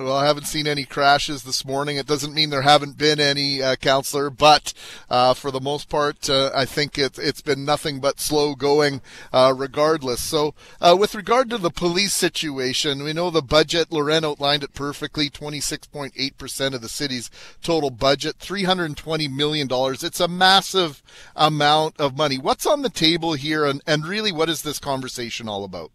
Well, I haven't seen any crashes this morning. It doesn't mean there haven't been any, uh, councillor, but uh, for the most part, uh, I think it, it's been nothing but slow going, uh, regardless. So, uh, with regard to the police situation, we know the budget. Loren outlined it perfectly: twenty-six point eight percent of the city's total budget, three hundred twenty million dollars. It's a massive amount of money. What's on the table here, and, and really, what is this conversation all about?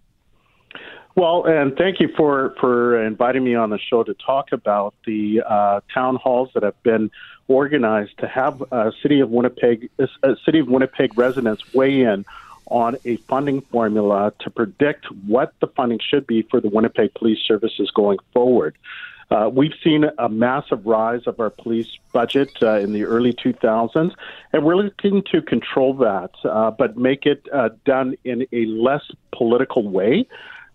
Well, and thank you for for inviting me on the show to talk about the uh, town halls that have been organized to have uh, city of Winnipeg uh, city of Winnipeg residents weigh in on a funding formula to predict what the funding should be for the Winnipeg Police Services going forward. Uh, we've seen a massive rise of our police budget uh, in the early 2000s, and we're looking to control that, uh, but make it uh, done in a less political way.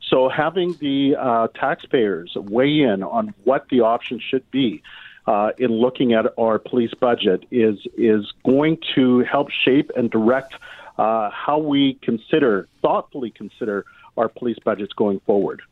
So having the uh, taxpayers weigh in on what the option should be uh, in looking at our police budget is is going to help shape and direct uh, how we consider thoughtfully consider our police budgets going forward.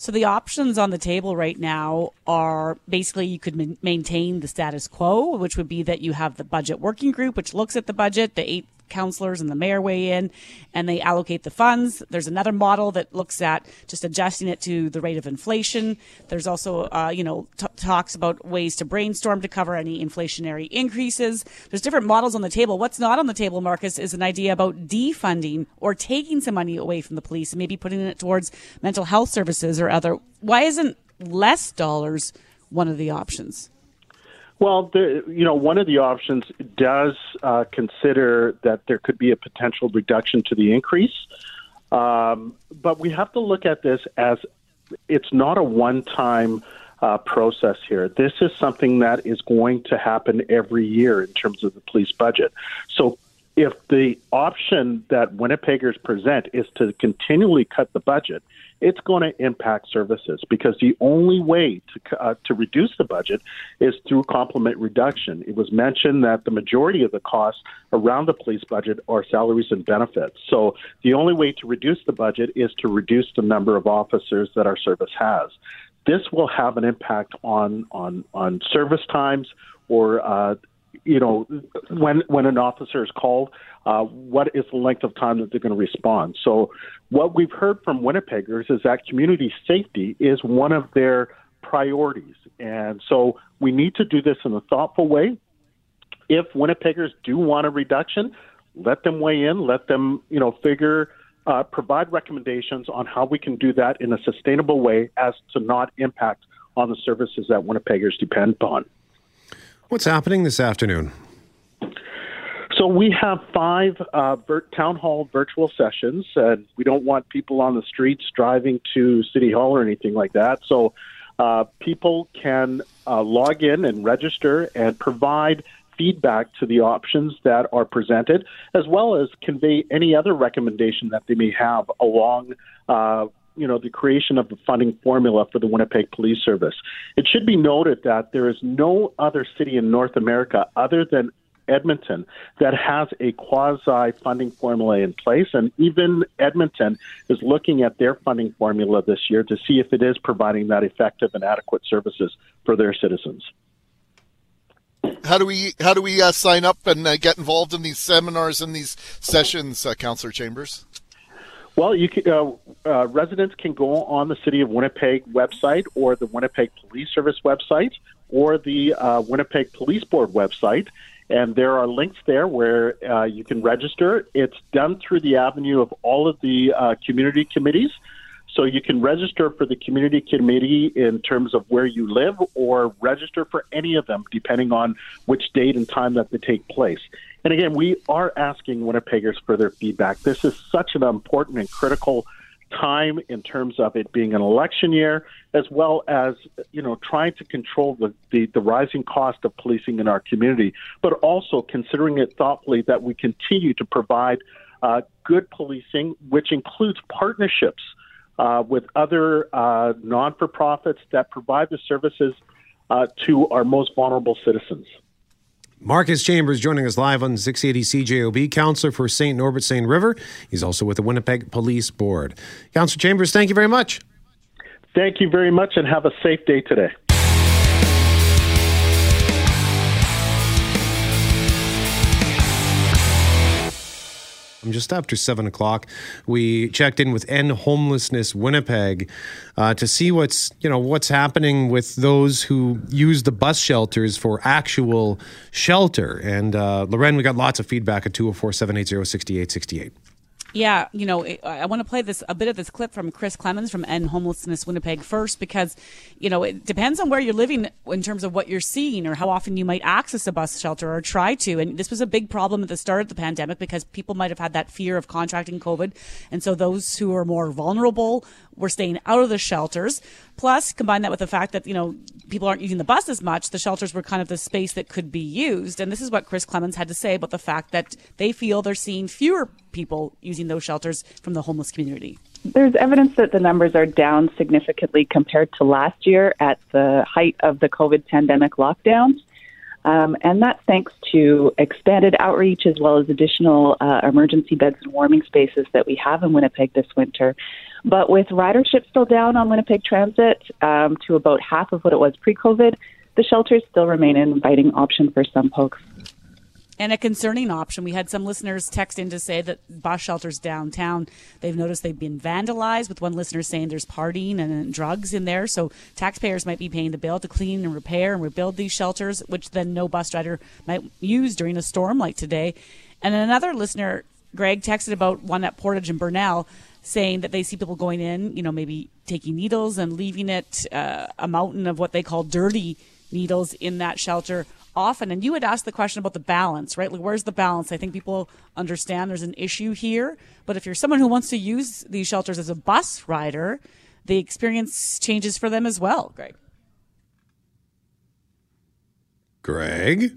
So the options on the table right now are basically you could ma- maintain the status quo, which would be that you have the budget working group, which looks at the budget, the eight councillors and the mayor weigh in and they allocate the funds. There's another model that looks at just adjusting it to the rate of inflation. There's also, uh, you know, t- talks about ways to brainstorm to cover any inflationary increases. There's different models on the table. What's not on the table, Marcus, is an idea about defunding or taking some money away from the police and maybe putting it towards mental health services or other. Why isn't less dollars one of the options? Well, the, you know, one of the options does uh, consider that there could be a potential reduction to the increase, um, but we have to look at this as it's not a one-time uh, process here. This is something that is going to happen every year in terms of the police budget. So. If the option that Winnipeggers present is to continually cut the budget, it's going to impact services because the only way to uh, to reduce the budget is through complement reduction. It was mentioned that the majority of the costs around the police budget are salaries and benefits. So the only way to reduce the budget is to reduce the number of officers that our service has. This will have an impact on on on service times or uh, you know, when when an officer is called, uh, what is the length of time that they're going to respond? So, what we've heard from Winnipeggers is that community safety is one of their priorities, and so we need to do this in a thoughtful way. If Winnipeggers do want a reduction, let them weigh in. Let them, you know, figure. Uh, provide recommendations on how we can do that in a sustainable way as to not impact on the services that Winnipeggers depend upon. What's happening this afternoon? So we have five uh, vir- town hall virtual sessions, and we don't want people on the streets driving to City Hall or anything like that. So uh, people can uh, log in and register and provide feedback to the options that are presented, as well as convey any other recommendation that they may have along. You know the creation of the funding formula for the Winnipeg Police Service. It should be noted that there is no other city in North America other than Edmonton that has a quasi funding formula in place. And even Edmonton is looking at their funding formula this year to see if it is providing that effective and adequate services for their citizens. How do we how do we uh, sign up and uh, get involved in these seminars and these sessions, uh, Councillor Chambers? Well, you can, uh, uh, residents can go on the City of Winnipeg website or the Winnipeg Police Service website or the uh, Winnipeg Police Board website, and there are links there where uh, you can register. It's done through the avenue of all of the uh, community committees. So you can register for the community committee in terms of where you live or register for any of them depending on which date and time that they take place. And again, we are asking Winnipeggers for their feedback. This is such an important and critical time in terms of it being an election year, as well as you know trying to control the, the, the rising cost of policing in our community, but also considering it thoughtfully that we continue to provide uh, good policing, which includes partnerships uh, with other uh, non for profits that provide the services uh, to our most vulnerable citizens. Marcus Chambers joining us live on 680 CJOB, councillor for St. Norbert Seine River. He's also with the Winnipeg Police Board. Councillor Chambers, thank you very much. Thank you very much and have a safe day today. Just after seven o'clock, we checked in with End Homelessness Winnipeg uh, to see what's you know what's happening with those who use the bus shelters for actual shelter. And uh, Loren, we got lots of feedback at 204 780 6868. Yeah, you know, I want to play this a bit of this clip from Chris Clemens from End Homelessness Winnipeg first because, you know, it depends on where you're living in terms of what you're seeing or how often you might access a bus shelter or try to. And this was a big problem at the start of the pandemic because people might have had that fear of contracting COVID, and so those who are more vulnerable were staying out of the shelters. Plus, combine that with the fact that, you know, people aren't using the bus as much, the shelters were kind of the space that could be used. And this is what Chris Clemens had to say about the fact that they feel they're seeing fewer people using those shelters from the homeless community. There's evidence that the numbers are down significantly compared to last year at the height of the COVID pandemic lockdowns. Um, and that's thanks to expanded outreach as well as additional uh, emergency beds and warming spaces that we have in Winnipeg this winter. But with ridership still down on Winnipeg Transit um, to about half of what it was pre COVID, the shelters still remain an inviting option for some folks. And a concerning option. We had some listeners text in to say that bus shelters downtown, they've noticed they've been vandalized, with one listener saying there's partying and drugs in there. So taxpayers might be paying the bill to clean and repair and rebuild these shelters, which then no bus rider might use during a storm like today. And another listener, Greg, texted about one at Portage and Burnell saying that they see people going in, you know, maybe taking needles and leaving it uh, a mountain of what they call dirty needles in that shelter often. And you had asked the question about the balance, right? Like, where's the balance? I think people understand there's an issue here. But if you're someone who wants to use these shelters as a bus rider, the experience changes for them as well, Greg. Greg?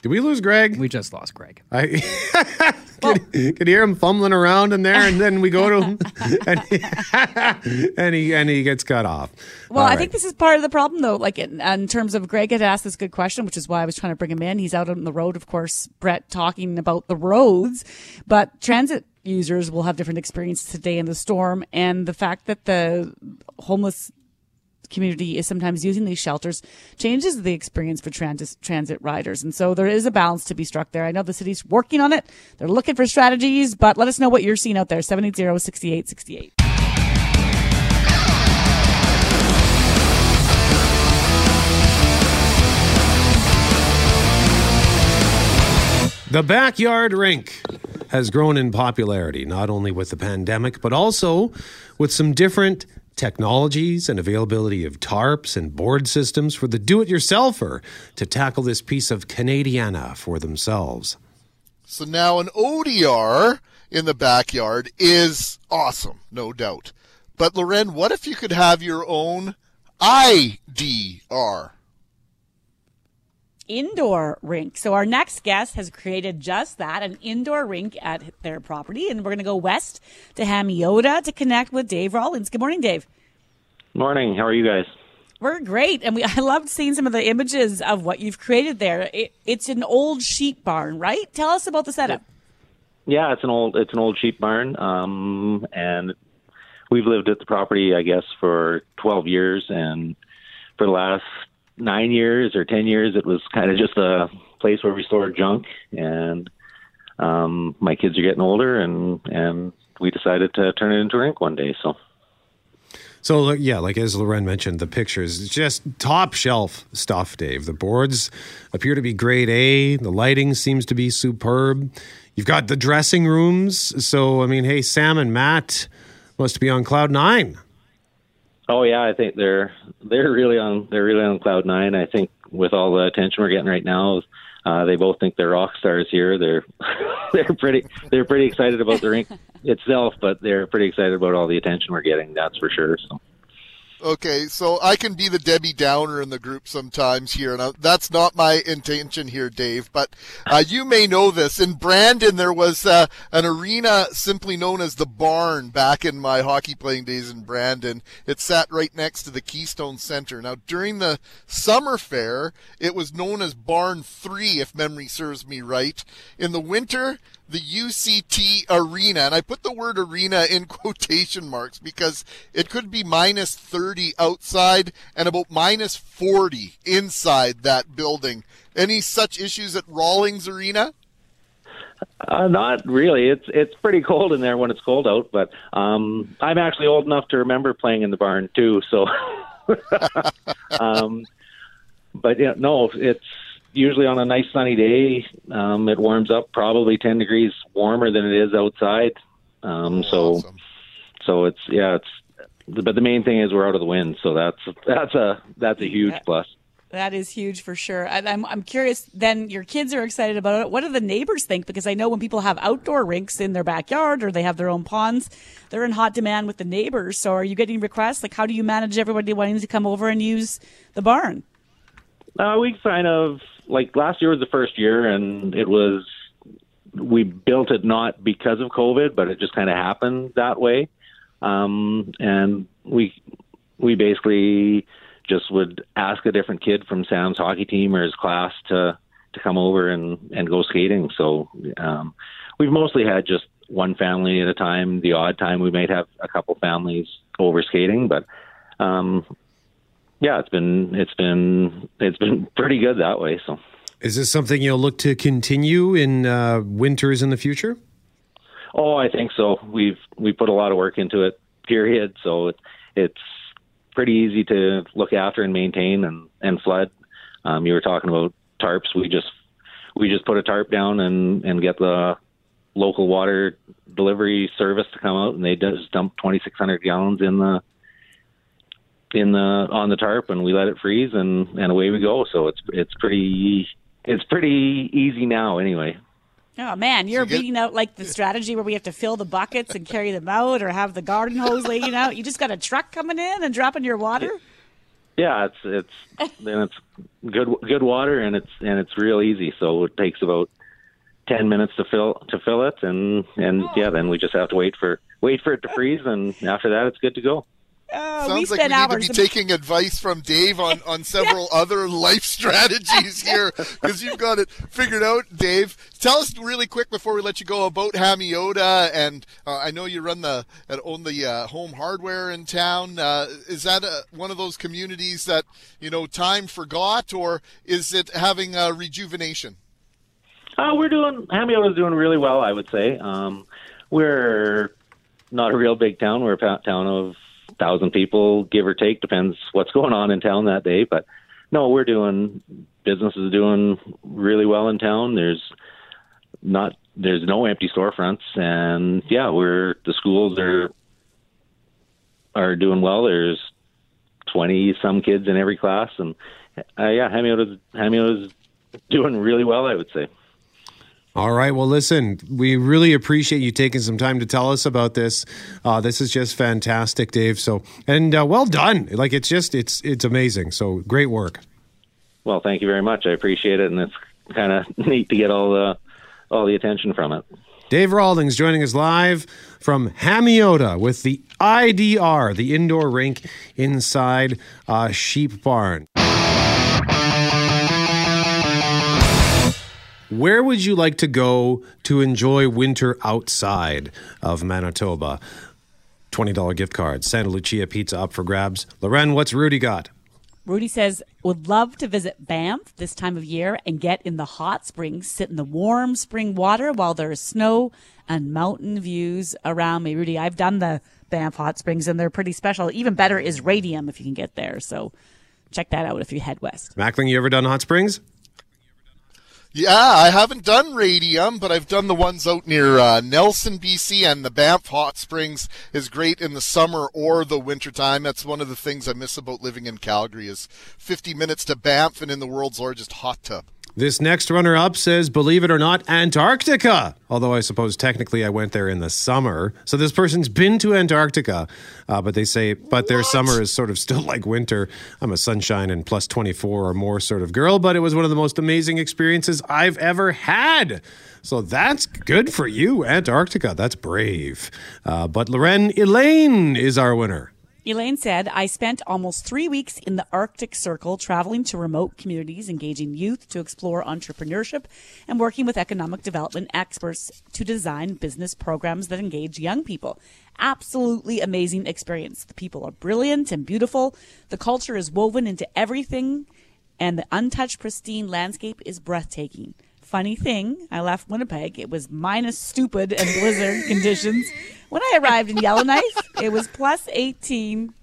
Did we lose Greg? We just lost Greg. I (laughs) (laughs) could, could hear him fumbling around in there, and then we go to him, (laughs) and he, (laughs) and he and he gets cut off. Well, I think this is part of the problem, though. Like in, in terms of Greg had asked this good question, which is why I was trying to bring him in. He's out on the road, of course. Brett talking about the roads, but transit users will have different experiences today in the storm, and the fact that the homeless community is sometimes using these shelters changes the experience for transit transit riders. And so there is a balance to be struck there. I know the city's working on it. They're looking for strategies, but let us know what you're seeing out there. 780-6868. The backyard rink has grown in popularity, not only with the pandemic, but also with some different technologies and availability of tarps and board systems for the do it yourselfer to tackle this piece of Canadiana for themselves. So now an ODR in the backyard is awesome, no doubt. But Loren, what if you could have your own IDR? Indoor rink. So our next guest has created just that, an indoor rink at their property. And we're going to go west to Hamiota to connect with Dave Rollins. Good morning, Dave. Morning. How are you guys? We're great, and we (laughs) I loved seeing some of the images of what you've created there. It, it's an old sheep barn, right? Tell us about the setup. Yeah, it's an old it's an old sheep barn, um, and we've lived at the property, I guess, for 12 years, and for the last nine years or 10 years, it was kind of just a place where we stored junk, and um, my kids are getting older, and and we decided to turn it into a rink one day. So. So yeah, like as Loren mentioned, the pictures just top shelf stuff, Dave. The boards appear to be grade A. The lighting seems to be superb. You've got the dressing rooms. So I mean, hey, Sam and Matt must be on cloud nine. Oh yeah, I think they're they're really on they're really on cloud nine. I think with all the attention we're getting right now, uh, they both think they're rock stars here. They're (laughs) they're pretty they're pretty excited about the rink (laughs) itself, but they're pretty excited about all the attention we're getting. That's for sure. So. Okay, so I can be the Debbie Downer in the group sometimes here, and I, that's not my intention here, Dave. But uh, you may know this. In Brandon, there was uh, an arena simply known as the Barn back in my hockey playing days in Brandon. It sat right next to the Keystone Center. Now, during the summer fair, it was known as Barn 3, if memory serves me right. In the winter, the UCT arena, and I put the word arena in (laughs) quotation marks because it could be minus 30 outside and about minus 40 inside that building. Any such issues at Rawlings Arena? Uh, not really. It's it's pretty cold in there when it's cold out, but um, I'm actually old enough to remember playing in the barn too. So, (laughs) um, but yeah, no, it's usually on a nice sunny day, um, it warms up probably 10 degrees warmer than it is outside. Um, so, awesome. so it's, yeah, it's, but the main thing is we're out of the wind. So that's, that's a, that's a huge that, plus. That is huge for sure. I, I'm, I'm curious then your kids are excited about it. What do the neighbors think? Because I know when people have outdoor rinks in their backyard or they have their own ponds, they're in hot demand with the neighbors. So are you getting requests? Like how do you manage everybody wanting to come over and use the barn? Uh, we kind of like last year was the first year, and it was we built it not because of COVID, but it just kind of happened that way. Um, and we we basically just would ask a different kid from Sam's hockey team or his class to to come over and and go skating. So um, we've mostly had just one family at a time. The odd time we might have a couple families over skating, but um, yeah, it's been it's been it's been (laughs) pretty good that way. So, is this something you'll look to continue in uh, winters in the future? Oh, I think so. We've we put a lot of work into it. Period. So it, it's pretty easy to look after and maintain and and flood. Um, you were talking about tarps. We just we just put a tarp down and and get the local water delivery service to come out and they just dump 2600 gallons in the in the on the tarp and we let it freeze and and away we go. So it's it's pretty it's pretty easy now anyway. Oh man, you're so beating out like the strategy where we have to fill the buckets and carry them out, or have the garden hose laying out. You just got a truck coming in and dropping your water. Yeah, it's it's then it's good good water and it's and it's real easy. So it takes about ten minutes to fill to fill it, and and oh. yeah, then we just have to wait for wait for it to freeze, and after that, it's good to go. Oh, Sounds we like we need to be taking advice from Dave on, (laughs) on several yeah. other life strategies (laughs) here because you've got it figured out, Dave. Tell us really quick before we let you go about Hamiota, and uh, I know you run the own the uh, home hardware in town. Uh, is that a, one of those communities that you know time forgot, or is it having a rejuvenation? Uh, we're doing Hamiota's doing really well, I would say. Um, we're not a real big town. We're a town of thousand people, give or take, depends what's (laughs) going on in town that day. But no, we're doing business is doing really well in town. There's not there's no empty storefronts, and yeah, we're the schools are are doing well. There's twenty some kids in every class, and uh, yeah, Hamiota's Hamiota's doing really well. I would say. All right. Well, listen, we really appreciate you taking some time to tell us about this. Uh, this is just fantastic, Dave. So, and uh, well done. Like it's just it's it's amazing. So great work. Well, thank you very much. I appreciate it, and it's kind of neat to get all the all the attention from it. Dave Rawlings joining us live from Hamiota with the IDR, the indoor rink inside uh, Sheep Barn. Where would you like to go to enjoy winter outside of Manitoba? $20 gift card. Santa Lucia Pizza up for grabs. Loren, what's Rudy got? Rudy says, would love to visit Banff this time of year and get in the hot springs, sit in the warm spring water while there is snow and mountain views around me. Rudy, I've done the Banff hot springs and they're pretty special. Even better is Radium if you can get there. So check that out if you head west. Mackling, you ever done hot springs? Yeah, I haven't done Radium, but I've done the ones out near uh, Nelson, BC, and the Banff Hot Springs is great in the summer or the wintertime. That's one of the things I miss about living in Calgary is 50 minutes to Banff and in the world's largest hot tub. This next runner up says, believe it or not, Antarctica. Although I suppose technically I went there in the summer. So this person's been to Antarctica, uh, but they say, but their summer is sort of still (laughs) like winter. I'm a sunshine and plus 24 or more sort of girl, but it was one of the most amazing experiences I've ever had. So that's good for you, Antarctica. That's brave. Uh, but Loren Elaine is our winner. Elaine said, I spent almost three weeks in the Arctic Circle traveling to remote communities, engaging youth to explore entrepreneurship, and working with economic development experts to design business programs that engage young people. Absolutely amazing experience. The people are brilliant and beautiful. The culture is woven into everything, and the untouched, pristine landscape is breathtaking. Funny thing, I left Winnipeg. It was minus stupid and blizzard (laughs) conditions. When I arrived in Yellowknife, it was plus 18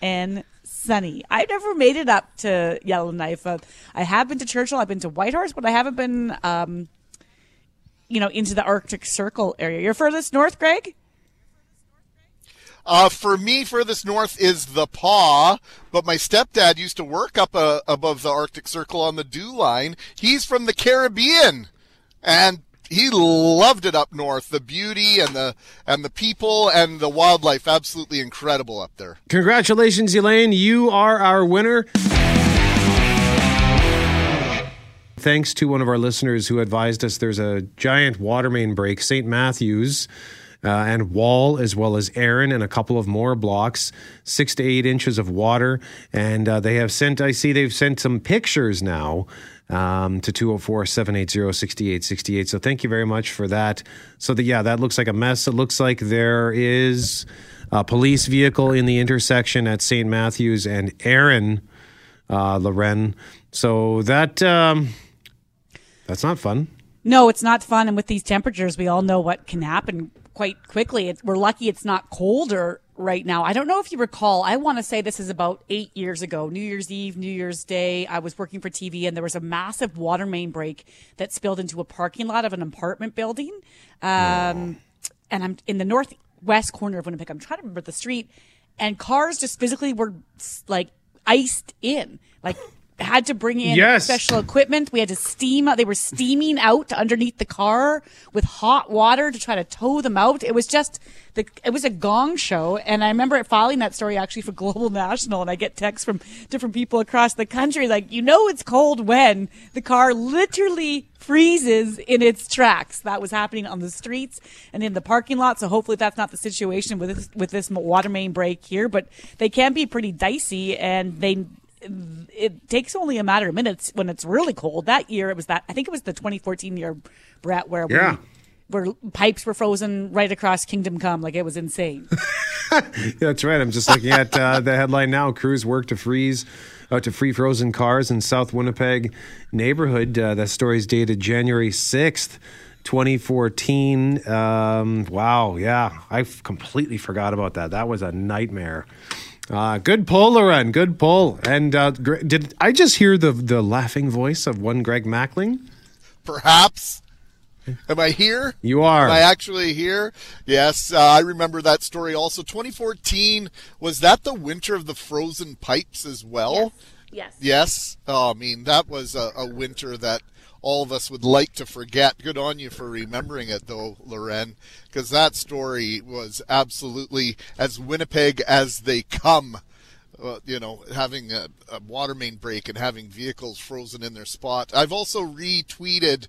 and sunny. I've never made it up to Yellowknife. Uh, I have been to Churchill, I've been to Whitehorse, but I haven't been, um, you know, into the Arctic Circle area. You're furthest north, Greg? Uh, for me, furthest north is the Pas, but my stepdad used to work up uh, above the Arctic Circle on the Dew Line. He's from the Caribbean, and he loved it up north. The beauty and the and the people and the wildlife, absolutely incredible up there. Congratulations, Elaine. You are our winner. Thanks to one of our listeners who advised us there's a giant water main break, St. Matthews. Uh, and Wall, as well as Erin, and a couple of more blocks, six to eight inches of water. And uh, they have sent, I see they've sent some pictures now um, to 204 780 6868. So thank you very much for that. So, the, yeah, that looks like a mess. It looks like there is a police vehicle in the intersection at St. Matthews and Erin, uh, Loren. So that um, that's not fun. No, it's not fun. And with these temperatures, we all know what can happen quite quickly. It's, we're lucky it's not colder right now. I don't know if you recall. I want to say this is about eight years ago, New Year's Eve, New Year's Day. I was working for TV and there was a massive water main break that spilled into a parking lot of an apartment building. Um, And I'm in the northwest corner of Winnipeg. I'm trying to remember the street, and cars just physically were like iced in, like. Had to bring in Yes. special equipment. We had to steam. They were steaming out underneath the car with hot water to try to tow them out. It was just the. It was a gong show, and I remember it filing that story actually for (laughs) Global National. And I get texts from different people across the country, like, you know, it's cold when the car literally freezes in its tracks. That was happening on the streets and in the parking lot. So hopefully that's not the situation with this, with this water main break here. But they can be pretty dicey, and they it takes only a matter of minutes when it's really cold. That year, it was that I think it was the 2014 year, Brett, where Yeah. we, where pipes were frozen right across Kingdom Come, like it was insane. (laughs) Yeah, that's right. I'm just looking at uh, the headline now. Crews work to freeze, uh, to free frozen cars in South Winnipeg neighborhood. Uh, that story is dated January 6th. 2014. Um, wow, yeah, I completely forgot about that. That was a nightmare. Uh, good pull, Loren. Good pull. And uh, did I just hear the the laughing voice of one Greg Mackling? Perhaps. Am I here? You are. Am I actually here? Yes, uh, I remember that story also. 2014, was that the winter of the frozen pipes as well? Yes. Yes. Oh, I mean, that was a, a winter that all of us would like to forget. Good on you for remembering it, though, Loren, because that story was absolutely as Winnipeg as they come. Uh, you know, having a, a water main break and having vehicles frozen in their spot. I've also retweeted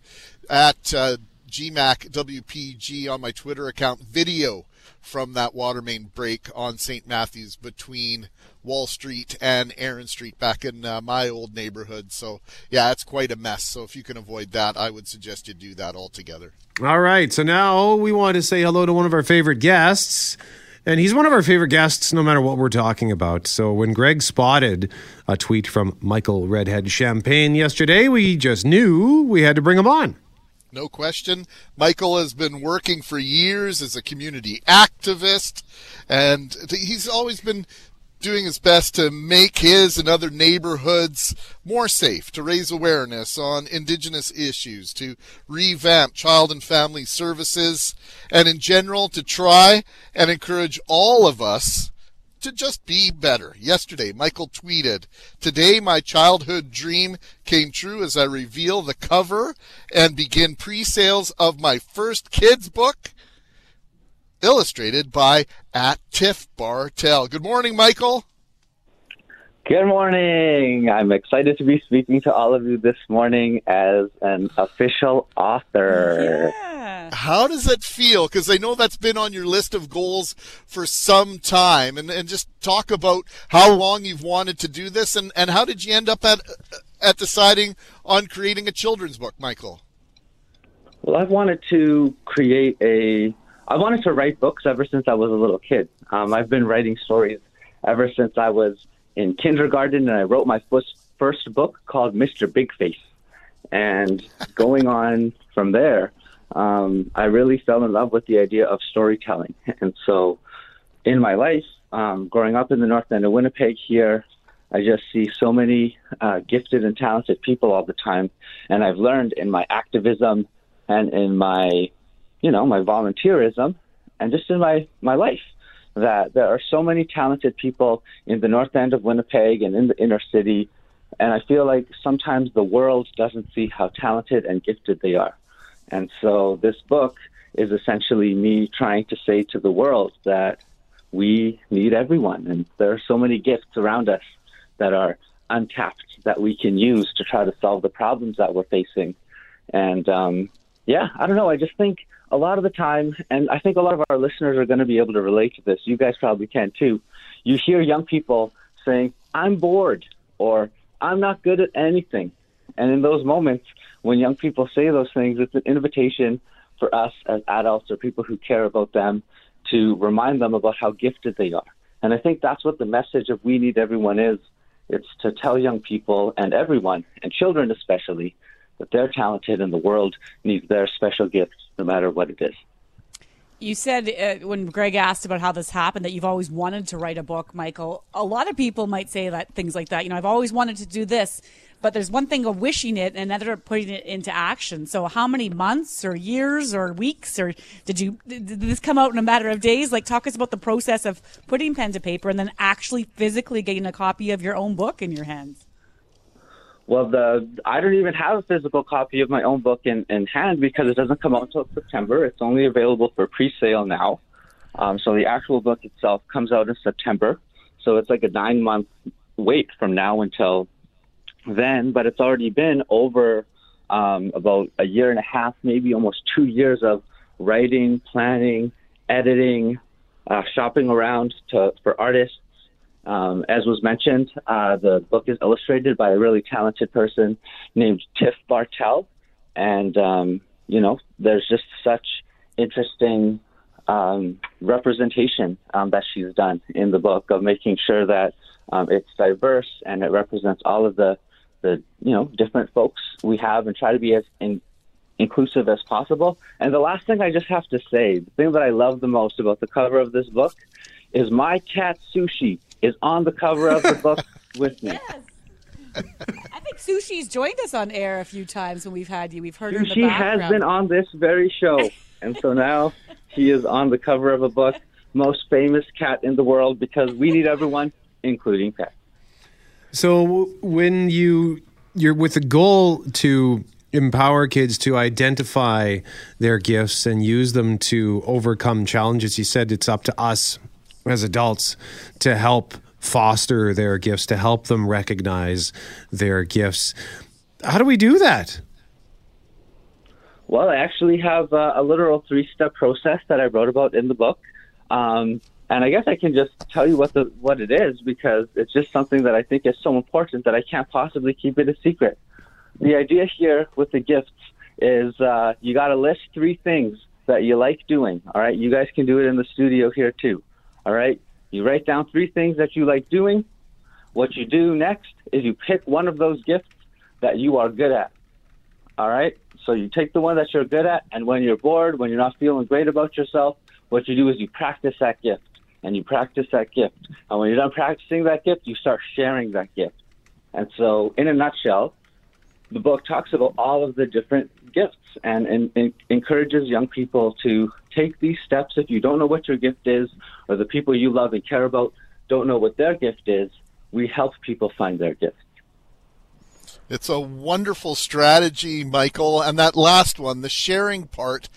at uh, GMACK WPG on my Twitter account video from that water main break on St. Matthews between Wall Street and Erin Street back in uh, my old neighborhood. So, yeah, it's quite a mess. So, if you can avoid that, I would suggest you do that altogether. All right. So now we want to say hello to one of our favorite guests. And he's one of our favorite guests no matter what we're talking about. So when Greg spotted a tweet from Michael Redhead Champagne yesterday, we just knew we had to bring him on. No question. Michael has been working for years as a community activist, and he's always been doing his best to make his and other neighborhoods more safe, to raise awareness on Indigenous issues, to revamp child and family services, and in general to try and encourage all of us to just be better. Yesterday, Michael tweeted, Today my childhood dream came true as I reveal the cover and begin pre sales of my first kids book, illustrated by at Tiff Bartel. Good morning, Michael. Good morning. I'm excited to be speaking to all of you this morning as an official author. Yeah. How does that feel? Because I know that's been on your list of goals for some time. And, and just talk about how long you've wanted to do this and, and how did you end up at, at deciding on creating a children's book, Michael? Well, I've wanted to create a. I wanted to write books ever since I was a little kid. Um, I've been writing stories ever since I was in kindergarten, and I wrote my first first book called Mr. Big Face. And going on from there, um, I really fell in love with the idea of storytelling. (laughs) And so, in my life, um, growing up in the north end of Winnipeg here, I just see so many uh, gifted and talented people all the time. And I've learned in my activism and in my, you know, my volunteerism and just in my, my life that there are so many talented people in the north end of Winnipeg and in the inner city. And I feel like sometimes the world doesn't see how talented and gifted they are. And so this book is essentially me trying to say to the world that we need everyone. And there are so many gifts around us that are untapped that we can use to try to solve the problems that we're facing. And um, yeah, I don't know. I just think a lot of the time, and I think a lot of our listeners are going to be able to relate to this. You guys probably can too. You hear young people saying, I'm bored, or I'm not good at anything. And in those moments, when young people say those things, it's an invitation for us as adults or people who care about them to remind them about how gifted they are. And I think that's what the message of We Need Everyone is. It's to tell young people and everyone, and children especially, that they're talented and the world needs their special gifts no matter what it is. You said uh, when Greg asked about how this happened that you've always wanted to write a book, Michael. A lot of people might say that things like that. You know, I've always wanted to do this, but there's one thing of wishing it and another of putting it into action. So, how many months or years or weeks or did you did this come out in a matter of days? Like, talk us about the process of putting pen to paper and then actually physically getting a copy of your own book in your hands. Well, the I don't even have a physical copy of my own book in, in hand because it doesn't come out until September. It's only available for pre-sale now. Um, so the actual book itself comes out in September. So it's like a nine month wait from now until then. But it's already been over um, about a year and a half, maybe almost two years of writing, planning, editing, uh, shopping around to, for artists um, as was mentioned, uh, the book is illustrated by a really talented person named Tiff Bartel. And, um, you know, there's just such interesting um, representation um, that she's done in the book of making sure that um, it's diverse and it represents all of the, the, you know, different folks we have and try to be as in, inclusive as possible. And the last thing I just have to say, the thing that I love the most about the cover of this book is my cat Sushi is on the cover of the (laughs) book with me. Yes. I think Sushi's joined us on air a few times when we've had you. We've heard her She has been on this very show, and so now she is on the cover of a book, most famous cat in the world, because we need everyone, including pets. So when you you're with the goal to empower kids to identify their gifts and use them to overcome challenges, you said it's up to us as adults to help foster their gifts, to help them recognize their gifts. How do we do that? Well, I actually have uh, a literal three step process that I wrote about in the book. Um, and I guess I can just tell you what the what it is because it's just something that I think is so important that I can't possibly keep it a secret. The idea here with the gifts is uh, you got to list three things that you like doing. All right, you guys can do it in the studio here too. All right, you write down three things that you like doing. What you do next is you pick one of those gifts that you are good at. All right, so you take the one that you're good at, and when you're bored, when you're not feeling great about yourself, what you do is you practice that gift and you practice that gift. And when you're done practicing that gift, you start sharing that gift. And so, in a nutshell, the book talks about all of the different gifts and, and, and, encourages young people to take these steps. If you don't know what your gift is, or the people you love and care about don't know what their gift is, we help people find their gift. It's a wonderful strategy, Michael. And that last one, the sharing part,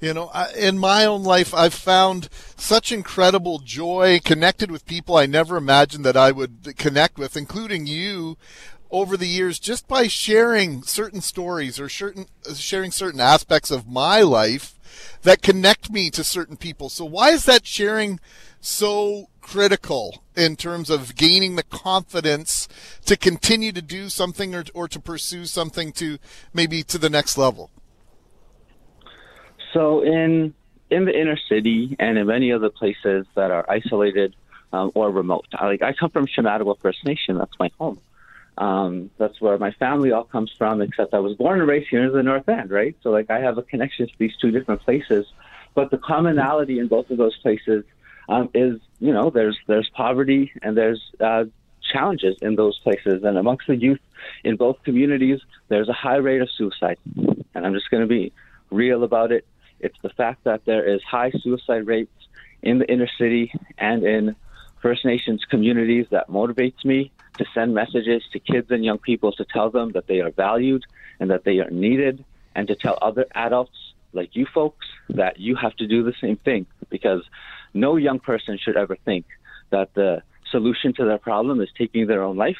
you know, in my own life, I've found such incredible joy connected with people I never imagined that I would connect with, including you over the years just by sharing certain stories or certain sharing certain aspects of my life that connect me to certain people. So why is that sharing so critical in terms of gaining the confidence to continue to do something or, or to pursue something to maybe to the next level? So in in the inner city and in many other places that are isolated um, or remote, like I come from Shamattawa First Nation, that's my home. Um, that's where my family all comes from, except I was born and raised here in the North End, right? So like I have a connection to these two different places, but the commonality in both of those places um, is you know there's there's poverty and there's uh, challenges in those places, and amongst the youth in both communities, there's a high rate of suicide. And I'm just going to be real about it. It's the fact that there is high suicide rates in the inner city and in First Nations communities that motivates me to send messages to kids and young people to tell them that they are valued and that they are needed, and to tell other adults like you folks that you have to do the same thing because no young person should ever think that the solution to their problem is taking their own life.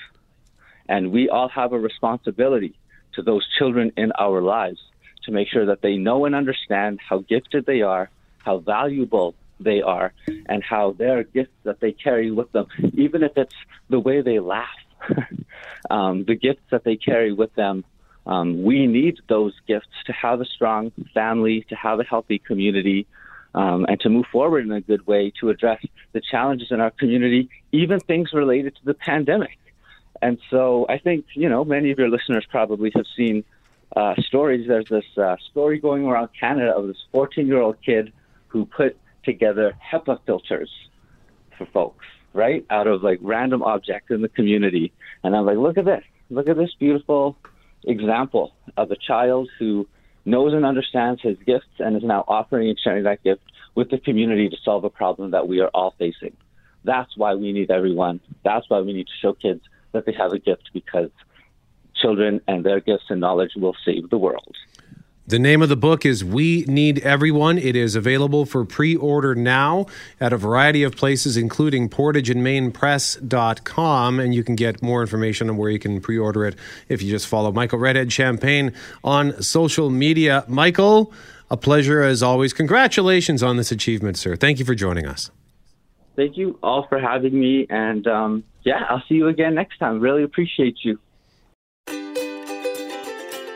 And we all have a responsibility to those children in our lives to make sure that they know and understand how gifted they are, how valuable they are, and how their gifts that they carry with them, even if it's the way they laugh, (laughs) um, the gifts that they carry with them. Um, we need those gifts to have a strong family, to have a healthy community, um, and to move forward in a good way to address the challenges in our community, even things related to the pandemic. And so I think, you know, many of your listeners probably have seen uh, stories. There's this uh, story going around Canada of this 14 year old kid who put together HEPA filters for folks, right? Out of like random objects in the community. And I'm like, look at this. Look at this beautiful example of a child who knows and understands his gifts and is now offering and sharing that gift with the community to solve a problem that we are all facing. That's why we need everyone. That's why we need to show kids that they have a gift because children and their gifts and knowledge will save the world. The name of the book is We Need Everyone. It is available for pre order now at a variety of places, including portageandmainpress.com. And you can get more information on where you can pre order it if you just follow Michael Redhead Champagne on social media. Michael, a pleasure as always. Congratulations on this achievement, sir. Thank you for joining us. Thank you all for having me. And um, yeah, I'll see you again next time. Really appreciate you.